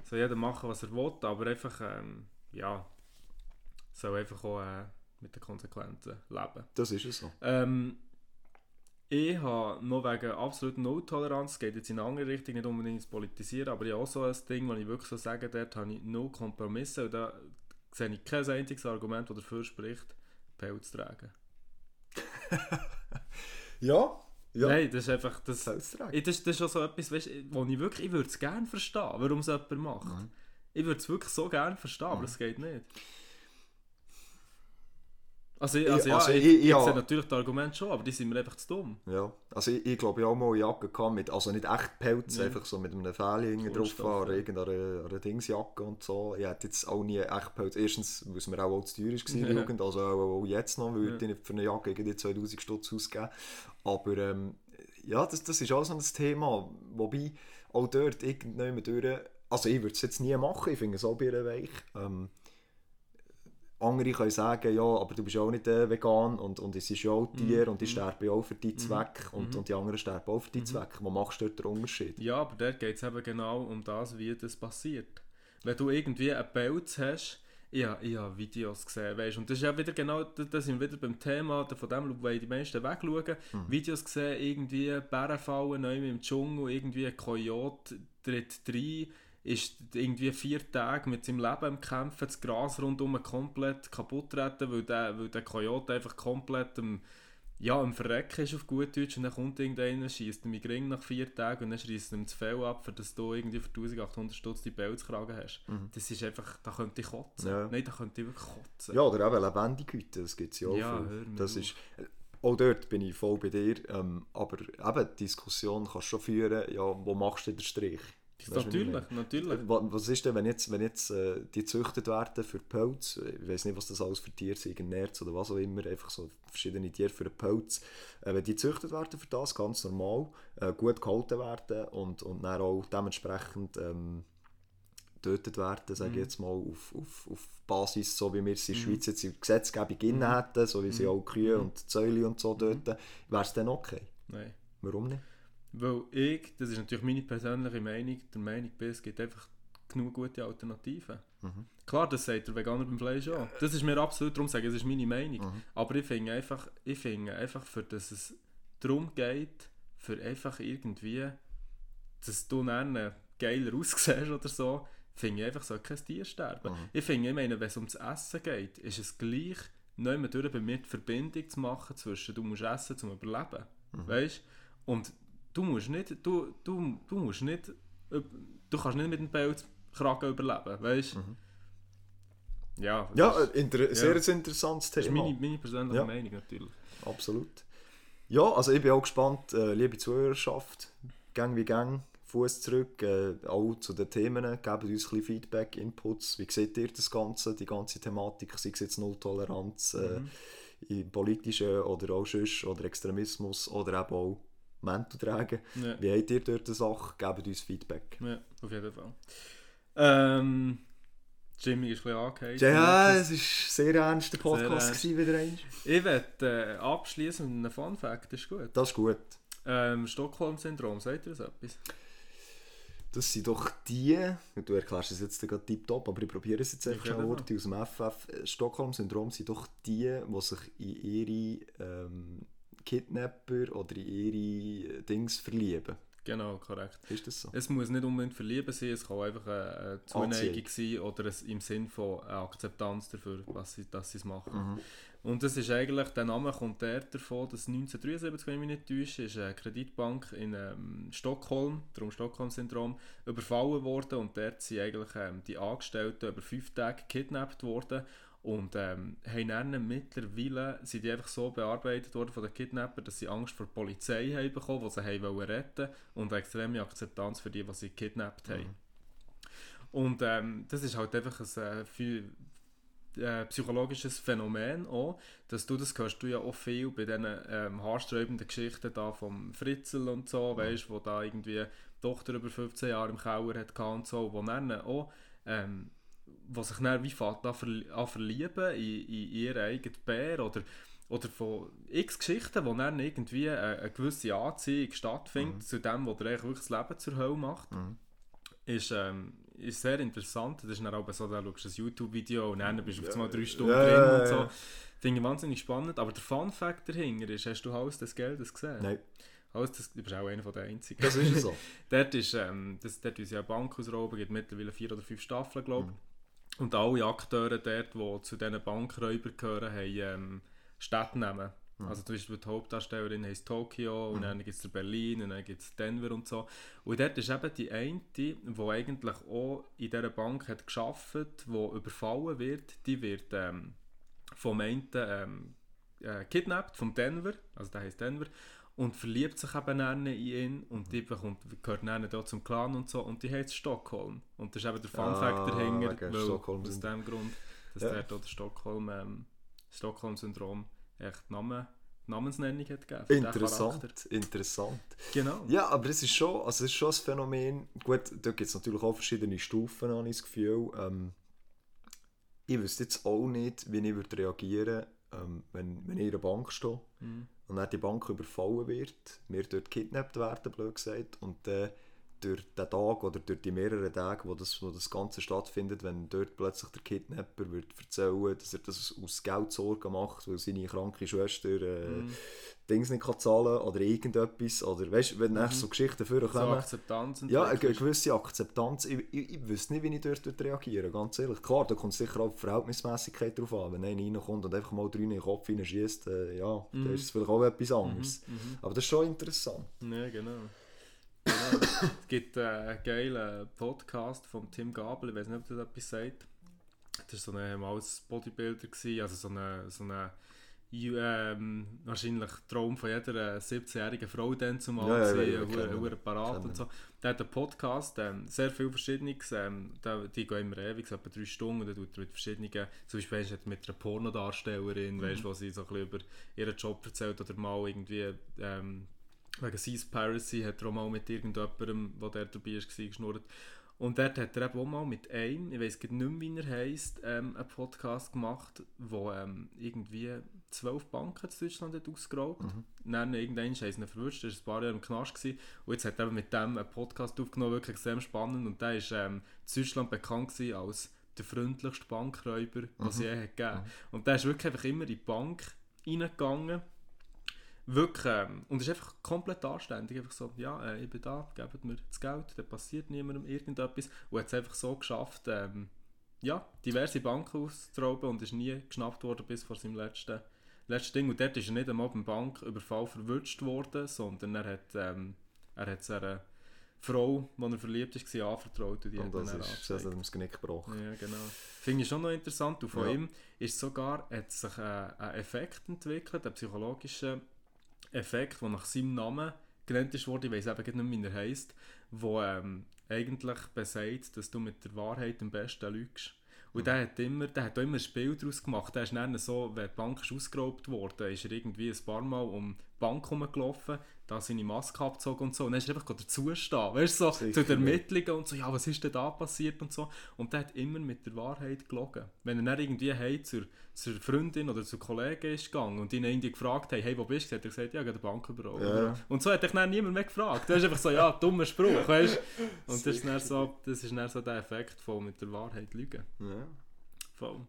Speaker 2: soll jeder machen, was er will, aber einfach, ähm, ja, soll einfach auch äh, mit den Konsequenzen leben.
Speaker 1: Das ist es so.
Speaker 2: Ähm, ich habe noch wegen absolut No-Toleranz, es geht jetzt in eine andere Richtung, nicht unbedingt ins Politisieren, aber ich habe auch so ein Ding, wo ich wirklich so sage, dort habe ich no Kompromisse und da sehe ich kein einziges Argument, das dafür spricht, Pelz zu tragen.
Speaker 1: Ja, ja.
Speaker 2: Nein, das ist einfach, das, das, das ist schon so etwas, weißt, wo ich wirklich, ich würde es gerne verstehen, warum es jemand macht.
Speaker 1: Mhm.
Speaker 2: Ich würde es wirklich so gerne verstehen, aber es geht nicht. Also, ich- also ja,
Speaker 1: also
Speaker 2: ich,
Speaker 1: ich-
Speaker 2: ich, sehe natürlich die Argumente schon, aber die sind mir einfach zu dumm.
Speaker 1: Ja, also ich, ich glaube, ich habe auch mal eine Jacke gehabt mit, also nicht echt Pelz,
Speaker 2: Ja.
Speaker 1: einfach so mit einem hinten drauf oder irgendeiner einer Dingsjacke und so. Ich hätte jetzt auch nie echt Pelz, erstens, weil es mir auch, auch zu teuer war in der. Jugend, also auch, auch jetzt noch, würde
Speaker 2: Ja.
Speaker 1: ich nicht für eine Jacke irgendwie 2000 Stutz ausgeben. Aber ähm, ja, das, das ist auch so ein Thema, wobei auch dort irgendjemand durch, also ich würde es jetzt nie machen, ich finde es auch bei einer Weich. Ähm, andere können sagen, ja, aber du bist ja auch nicht äh, vegan und, und es ist ja auch Tier und ich sterbe ja auch für deinen Zweck und, und die anderen sterben auch für deinen Zweck. Wo machst du dort den Unterschied?
Speaker 2: Ja, aber dort geht es eben genau um das, wie das passiert. Wenn du irgendwie einen Pelz hast, ich habe, ich habe Videos gesehen, weißt, und das ist ja wieder genau, da da sind wir wieder beim Thema, von dem wollen die meisten wegschauen. Videos gesehen, irgendwie Bärenfallen neu im Dschungel, irgendwie ein Kojote tritt rein, ist irgendwie vier Tage mit seinem Leben am Kämpfen, das Gras rundum komplett kaputt retten, weil der, weil der Kojote einfach komplett am, ja, am Verrecken ist auf gut Deutsch und dann kommt irgendeiner, schießt ihm Ring nach vier Tagen und dann schießt ihm das Fell ab, für dass du irgendwie für 1800 Stutz die Pelzkragen hast. Das ist einfach, da könnte ich kotzen.
Speaker 1: Ja.
Speaker 2: Nein, da könnte ich wirklich kotzen.
Speaker 1: Ja, oder eben lebendige Hüte, das gibt es ja auch
Speaker 2: Ja,
Speaker 1: viel. Das
Speaker 2: auf.
Speaker 1: ist, auch dort bin ich voll bei dir, ähm, aber eben, die Diskussion kannst du schon führen, ja, wo machst du den Strich?
Speaker 2: Natürlich, natürlich.
Speaker 1: Wa- Was ist denn, wenn jetzt, wenn jetzt äh, die gezüchtet werden für Pelz, ich weiß nicht, was das alles für Tiere sind, Nerz oder was auch immer, einfach so verschiedene Tiere für den Pelz, äh, wenn die gezüchtet werden für das, ganz normal, äh, gut gehalten werden und, und dann auch dementsprechend ähm, getötet werden, sage ich jetzt mal, auf, auf, auf Basis, so wie wir es in der Schweiz jetzt in der Gesetzgebung mhm. hätten, so wie sie auch Kühe und Zäule und so töten, wäre es dann okay?
Speaker 2: Nein.
Speaker 1: Warum nicht?
Speaker 2: Weil ich, das ist natürlich meine persönliche Meinung, der Meinung bin, es gibt einfach genug gute Alternativen. Klar, das sagt der Veganer beim Fleisch auch. Das ist mir absolut, darum sage ich, das ist meine Meinung. Aber ich finde einfach, ich finde einfach, für dass es darum geht, für einfach irgendwie, dass du dann geiler aussiehst oder so, finde ich einfach, so kein Tier sterben. Ich finde, ich meine, wenn es ums Essen geht, ist es gleich, nicht mehr durch bei mir die Verbindung zu machen zwischen, du musst essen zum Überleben. Weißt Und du musst nicht, du, du, du musst nicht, du kannst nicht mit dem Pelzkragen überleben, weißt Ja,
Speaker 1: Ja, äh, inter sehr interessantes
Speaker 2: das ist
Speaker 1: Thema.
Speaker 2: meine, meine persönliche
Speaker 1: Ja.
Speaker 2: Meinung natürlich.
Speaker 1: Absolut. Ja, also ich bin auch gespannt, äh, liebe Zuhörerschaft, gang wie gang, Fuß zurück, äh, auch zu den Themen, gebt uns ein Feedback, Inputs, wie seht ihr das Ganze, die ganze Thematik, sei es jetzt Nulltoleranz, äh, im politischen oder auch sonst, oder Extremismus oder eben auch Mäntel tragen.
Speaker 2: Ja.
Speaker 1: Wie habt ihr dort die Sache? Gebt uns Feedback.
Speaker 2: Ja, auf jeden Fall. Ähm, Jimmy ist ein bisschen.
Speaker 1: Ja, es war ein sehr ernster Podcast
Speaker 2: ernst.
Speaker 1: gewesen, wieder einmal.
Speaker 2: Ich werde äh, abschließen mit einem Fun Fact, ist gut.
Speaker 1: Das ist gut.
Speaker 2: Ähm, Stockholm-Syndrom, sagt ihr das etwas?
Speaker 1: Das sind doch die, du erklärst es jetzt gerade tiptop, aber ich probiere es jetzt einfach schnell Worte aus dem FF. Stockholm-Syndrom sind doch die, die sich in ihre ähm, Kidnapper oder in ihre äh, Dings verlieben.
Speaker 2: Genau, korrekt.
Speaker 1: Ist das so?
Speaker 2: Es muss nicht unbedingt verlieben sein, es kann einfach eine, eine Zuneigung sein oder es im Sinn von Akzeptanz dafür, was sie, dass sie es machen.
Speaker 1: Mhm.
Speaker 2: Und das ist eigentlich, der Name kommt der davon, dass 1973, wenn ich mich nicht täusche, ist eine Kreditbank in ähm, Stockholm, darum Stockholm-Syndrom, überfallen worden und dort sind eigentlich ähm, die Angestellten über fünf Tage gekidnappt worden und ähm, haben dann mittlerweile sind die einfach so bearbeitet worden von den Kidnappern, dass sie Angst vor der Polizei haben bekommen, die sie haben wollen retten und eine extreme Akzeptanz für die, die sie gekidnappt haben. Und ähm, das ist halt einfach ein äh, viel, äh, psychologisches Phänomen auch, dass du, das hörst du ja auch viel bei diesen ähm, haarsträubenden Geschichten da vom Fritzl und so, weißt, wo da irgendwie die Tochter über 15 Jahre im Keller hat gehabt und so, wo dann auch, ähm, wo sich dann wie fährt an, verli an verlieben in, in ihren eigenen Bär oder oder von x Geschichten, wo dann irgendwie eine, eine gewisse Anziehung stattfindet zu dem, was dir wirklich das Leben zur Hölle macht ist, ähm, ist sehr interessant. Das ist dann auch so, da schaust du ein YouTube-Video und dann bist du auf einmal drei Stunden
Speaker 1: Ja,
Speaker 2: drin
Speaker 1: ja,
Speaker 2: und so.
Speaker 1: ja.
Speaker 2: Finde ich wahnsinnig spannend. Aber der Fun-Fact dahinter ist, hast du Haus des Geldes gesehen?
Speaker 1: Nein,
Speaker 2: Haus des, du bist auch einer der einzigen.
Speaker 1: das ist so.
Speaker 2: dort ist, ähm, das, dort ist ja eine Bank ausrauben, gibt mittlerweile vier oder fünf Staffeln, glaube ich. Und alle Akteure dort, die zu diesen Bankräubern gehören, haben ähm, Städtenamen. Also zum Beispiel die Hauptdarstellerin heisst Tokio und dann gibt es Berlin und dann gibt es Denver und so. Und dort ist eben die eine, die eigentlich auch in dieser Bank hat gearbeitet, die überfallen wird, die wird ähm, vom einen ähm, äh, kidnappt, vom Denver, also der heißt Denver, und verliebt sich eben dann in ihn und die bekommt, gehört dann da zum Clan und so und die heißt Stockholm. Und das ist eben der Fun Fact
Speaker 1: Ah,
Speaker 2: dahinter,
Speaker 1: wegen
Speaker 2: weil
Speaker 1: Stockholm
Speaker 2: aus dem Grund, dass
Speaker 1: Ja.
Speaker 2: der dort Stockholm, ähm, Stockholm-Syndrom echt Namen, Namensnennung hat gegeben.
Speaker 1: Interessant, interessant.
Speaker 2: Genau.
Speaker 1: Ja, aber es ist schon, also es ist schon ein Phänomen. Gut, da gibt es natürlich auch verschiedene Stufen, habe ich das Gefühl. Ähm, ich wüsste jetzt auch nicht, wie ich würde reagieren ähm, wenn, wenn ich in einer Bank stehe
Speaker 2: Mhm.
Speaker 1: und dann die Bank überfallen wird, wir dort gekidnappt werden, blöd gesagt, und dann durch den Tag oder durch die mehreren Tage, wo das, wo das Ganze stattfindet, wenn dort plötzlich der Kidnapper wird erzählen, dass er das aus Geldsorgen macht, weil seine kranke Schwester äh,
Speaker 2: Mhm.
Speaker 1: Dings nicht kann zahlen oder irgendetwas, oder weißt du, wenn mhm. so Geschichten
Speaker 2: So
Speaker 1: vorkommen,
Speaker 2: Akzeptanz
Speaker 1: ja, eine gewisse Akzeptanz. Ich, ich, ich wüsste nicht, wie ich dort würde reagieren ganz ehrlich. Klar, da kommt sicher auch die Verhältnismäßigkeit drauf an. Wenn einer reinkommt und einfach mal drei in den Kopf hineinschießt, äh, ja,
Speaker 2: Mhm.
Speaker 1: dann ist es vielleicht auch etwas anderes.
Speaker 2: Mhm.
Speaker 1: Aber das ist schon interessant.
Speaker 2: Ja, genau. Es gibt äh, einen geilen Podcast von Tim Gabel, ich weiß nicht, ob das etwas sagt. Das war so ein mal ein Bodybuilder, gewesen, also so eine, so eine ähm, wahrscheinlich Traum von jeder äh, 17-jährigen Frau dann zumal
Speaker 1: Ja, ja,
Speaker 2: ja,
Speaker 1: ja, ja,
Speaker 2: parat und so. Der hat einen Podcast, ähm, sehr viel Verschiedenes, ähm, da- die gehen immer ewig, etwa drei Stunden, und dann tut er mit verschiedenen, zum Beispiel mit einer Pornodarstellerin,
Speaker 1: Mhm.
Speaker 2: weißt, wo sie so ein bisschen über ihren Job erzählt oder mal irgendwie ähm, wegen Seaspiracy hat er auch mal mit irgendjemandem, der der dabei war, geschnurrt. Und dort hat er eben auch mal mit einem, ich weiß nicht mehr, wie er heisst, ähm, einen Podcast gemacht, wo ähm, irgendwie zwölf Banken in Deutschland hat ausgeraubt.
Speaker 1: Mhm.
Speaker 2: Dann irgendwann sie ihn verwünscht, er war ein paar Jahre im Knast. Gewesen. Und jetzt hat er mit dem einen Podcast aufgenommen, wirklich extrem spannend. Und der ist ähm, in Deutschland bekannt gewesen als der freundlichste Bankräuber, den es je hat gegeben Und der ist wirklich einfach immer in die Bank reingegangen Wirklich, ähm, und ist einfach komplett anständig. Einfach so, ja, äh, ich bin da, gebt mir das Geld, dann passiert niemandem irgendetwas. Und hat es einfach so geschafft, ähm, ja, diverse Banken auszurauben und ist nie geschnappt worden bis vor seinem letzten, letzten Ding. Und dort ist er nicht einmal beim Banküberfall verwünscht worden, sondern er hat, ähm, er hat seiner Frau, die er verliebt ist, war, anvertraut und die
Speaker 1: Und das ist, das hat ihm das Genick gebrochen.
Speaker 2: Ja, genau. Finde ich schon noch interessant. Und von
Speaker 1: Ja.
Speaker 2: ihm ist sogar hat sich äh, ein Effekt entwickelt, ein psychologischer Effekt, der nach seinem Namen genannt ist worden. Ich weiß eben nicht mehr, wie er heisst, wo ähm, eigentlich besagt, dass du mit der Wahrheit am besten lügst. Und der hat, immer, der hat auch immer ein Spiel daraus gemacht. Der ist dann so, wenn die Bank ist ausgeraubt wurde, ist er irgendwie ein paar Mal um Bank herumgelaufen, da seine Maske abgezogen und so. Und dann ist er einfach dazustehen. Weißt du, so
Speaker 1: Sicher,
Speaker 2: zu den. Ermittlungen und so, ja, was ist denn da passiert und so. Und der hat immer mit der Wahrheit gelogen. Wenn er dann irgendwie hey, zur, zur Freundin oder zur Kollegin ist gegangen und ihn irgendwie gefragt hat, hey, wo bist du? Hat er gesagt, ja, ich habe die Bank überall.
Speaker 1: Ja.
Speaker 2: Und so hat dich dann niemand mehr gefragt. Du hast einfach so, ja, dummer Spruch, weißt du. Und das ist, dann so, das ist dann so der Effekt von mit der Wahrheit lügen.
Speaker 1: Ja.
Speaker 2: Voll.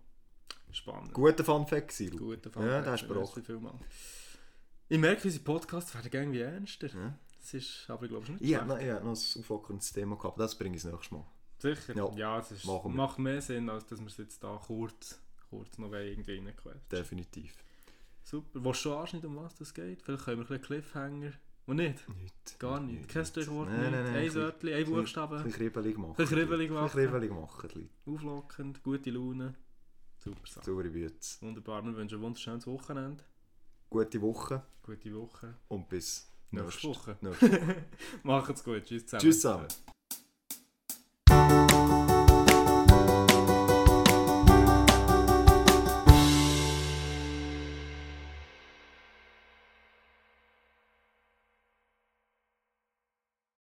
Speaker 2: Spannend.
Speaker 1: Guter Fun Fact, Siru.
Speaker 2: Guter
Speaker 1: Ja, der ist
Speaker 2: Merci vielmals. Ich merke, unsere Podcasts werden irgendwie ernster.
Speaker 1: Ja.
Speaker 2: Das ist aber, glaube ich, nicht
Speaker 1: Ich habe
Speaker 2: schlecht.
Speaker 1: noch, ich hab noch ein auflockerndes Thema gehabt, das bringe ich das nächste Mal.
Speaker 2: Sicher?
Speaker 1: Ja.
Speaker 2: Ja, es ist, macht mehr Sinn, als dass wir es jetzt da kurz, kurz noch irgendwie reinquetschen.
Speaker 1: Definitiv.
Speaker 2: Super. Willst du schon anschneiden, um was das geht? Vielleicht können wir ein bisschen Cliffhanger. Und nicht?
Speaker 1: Nicht.
Speaker 2: Gar nicht. Kein Stichwort,
Speaker 1: Nein,
Speaker 2: nicht.
Speaker 1: nein, nein,
Speaker 2: Ein Wörtchen, ein Buchstabe.
Speaker 1: Ein bisschen kribbelig machen.
Speaker 2: Ein kribbelig machen.
Speaker 1: kribbelig machen. ein bisschen.
Speaker 2: Auflockend, gute Laune. Super Sache.
Speaker 1: Saubere Bütze.
Speaker 2: Wunderbar. Wir wünschen ein wunderschönes Wochenende.
Speaker 1: Gute Woche
Speaker 2: Gute Woche.
Speaker 1: und bis
Speaker 2: Nächste Woche.
Speaker 1: nächste
Speaker 2: Macht's gut. Tschüss zusammen.
Speaker 1: Tschüss zusammen.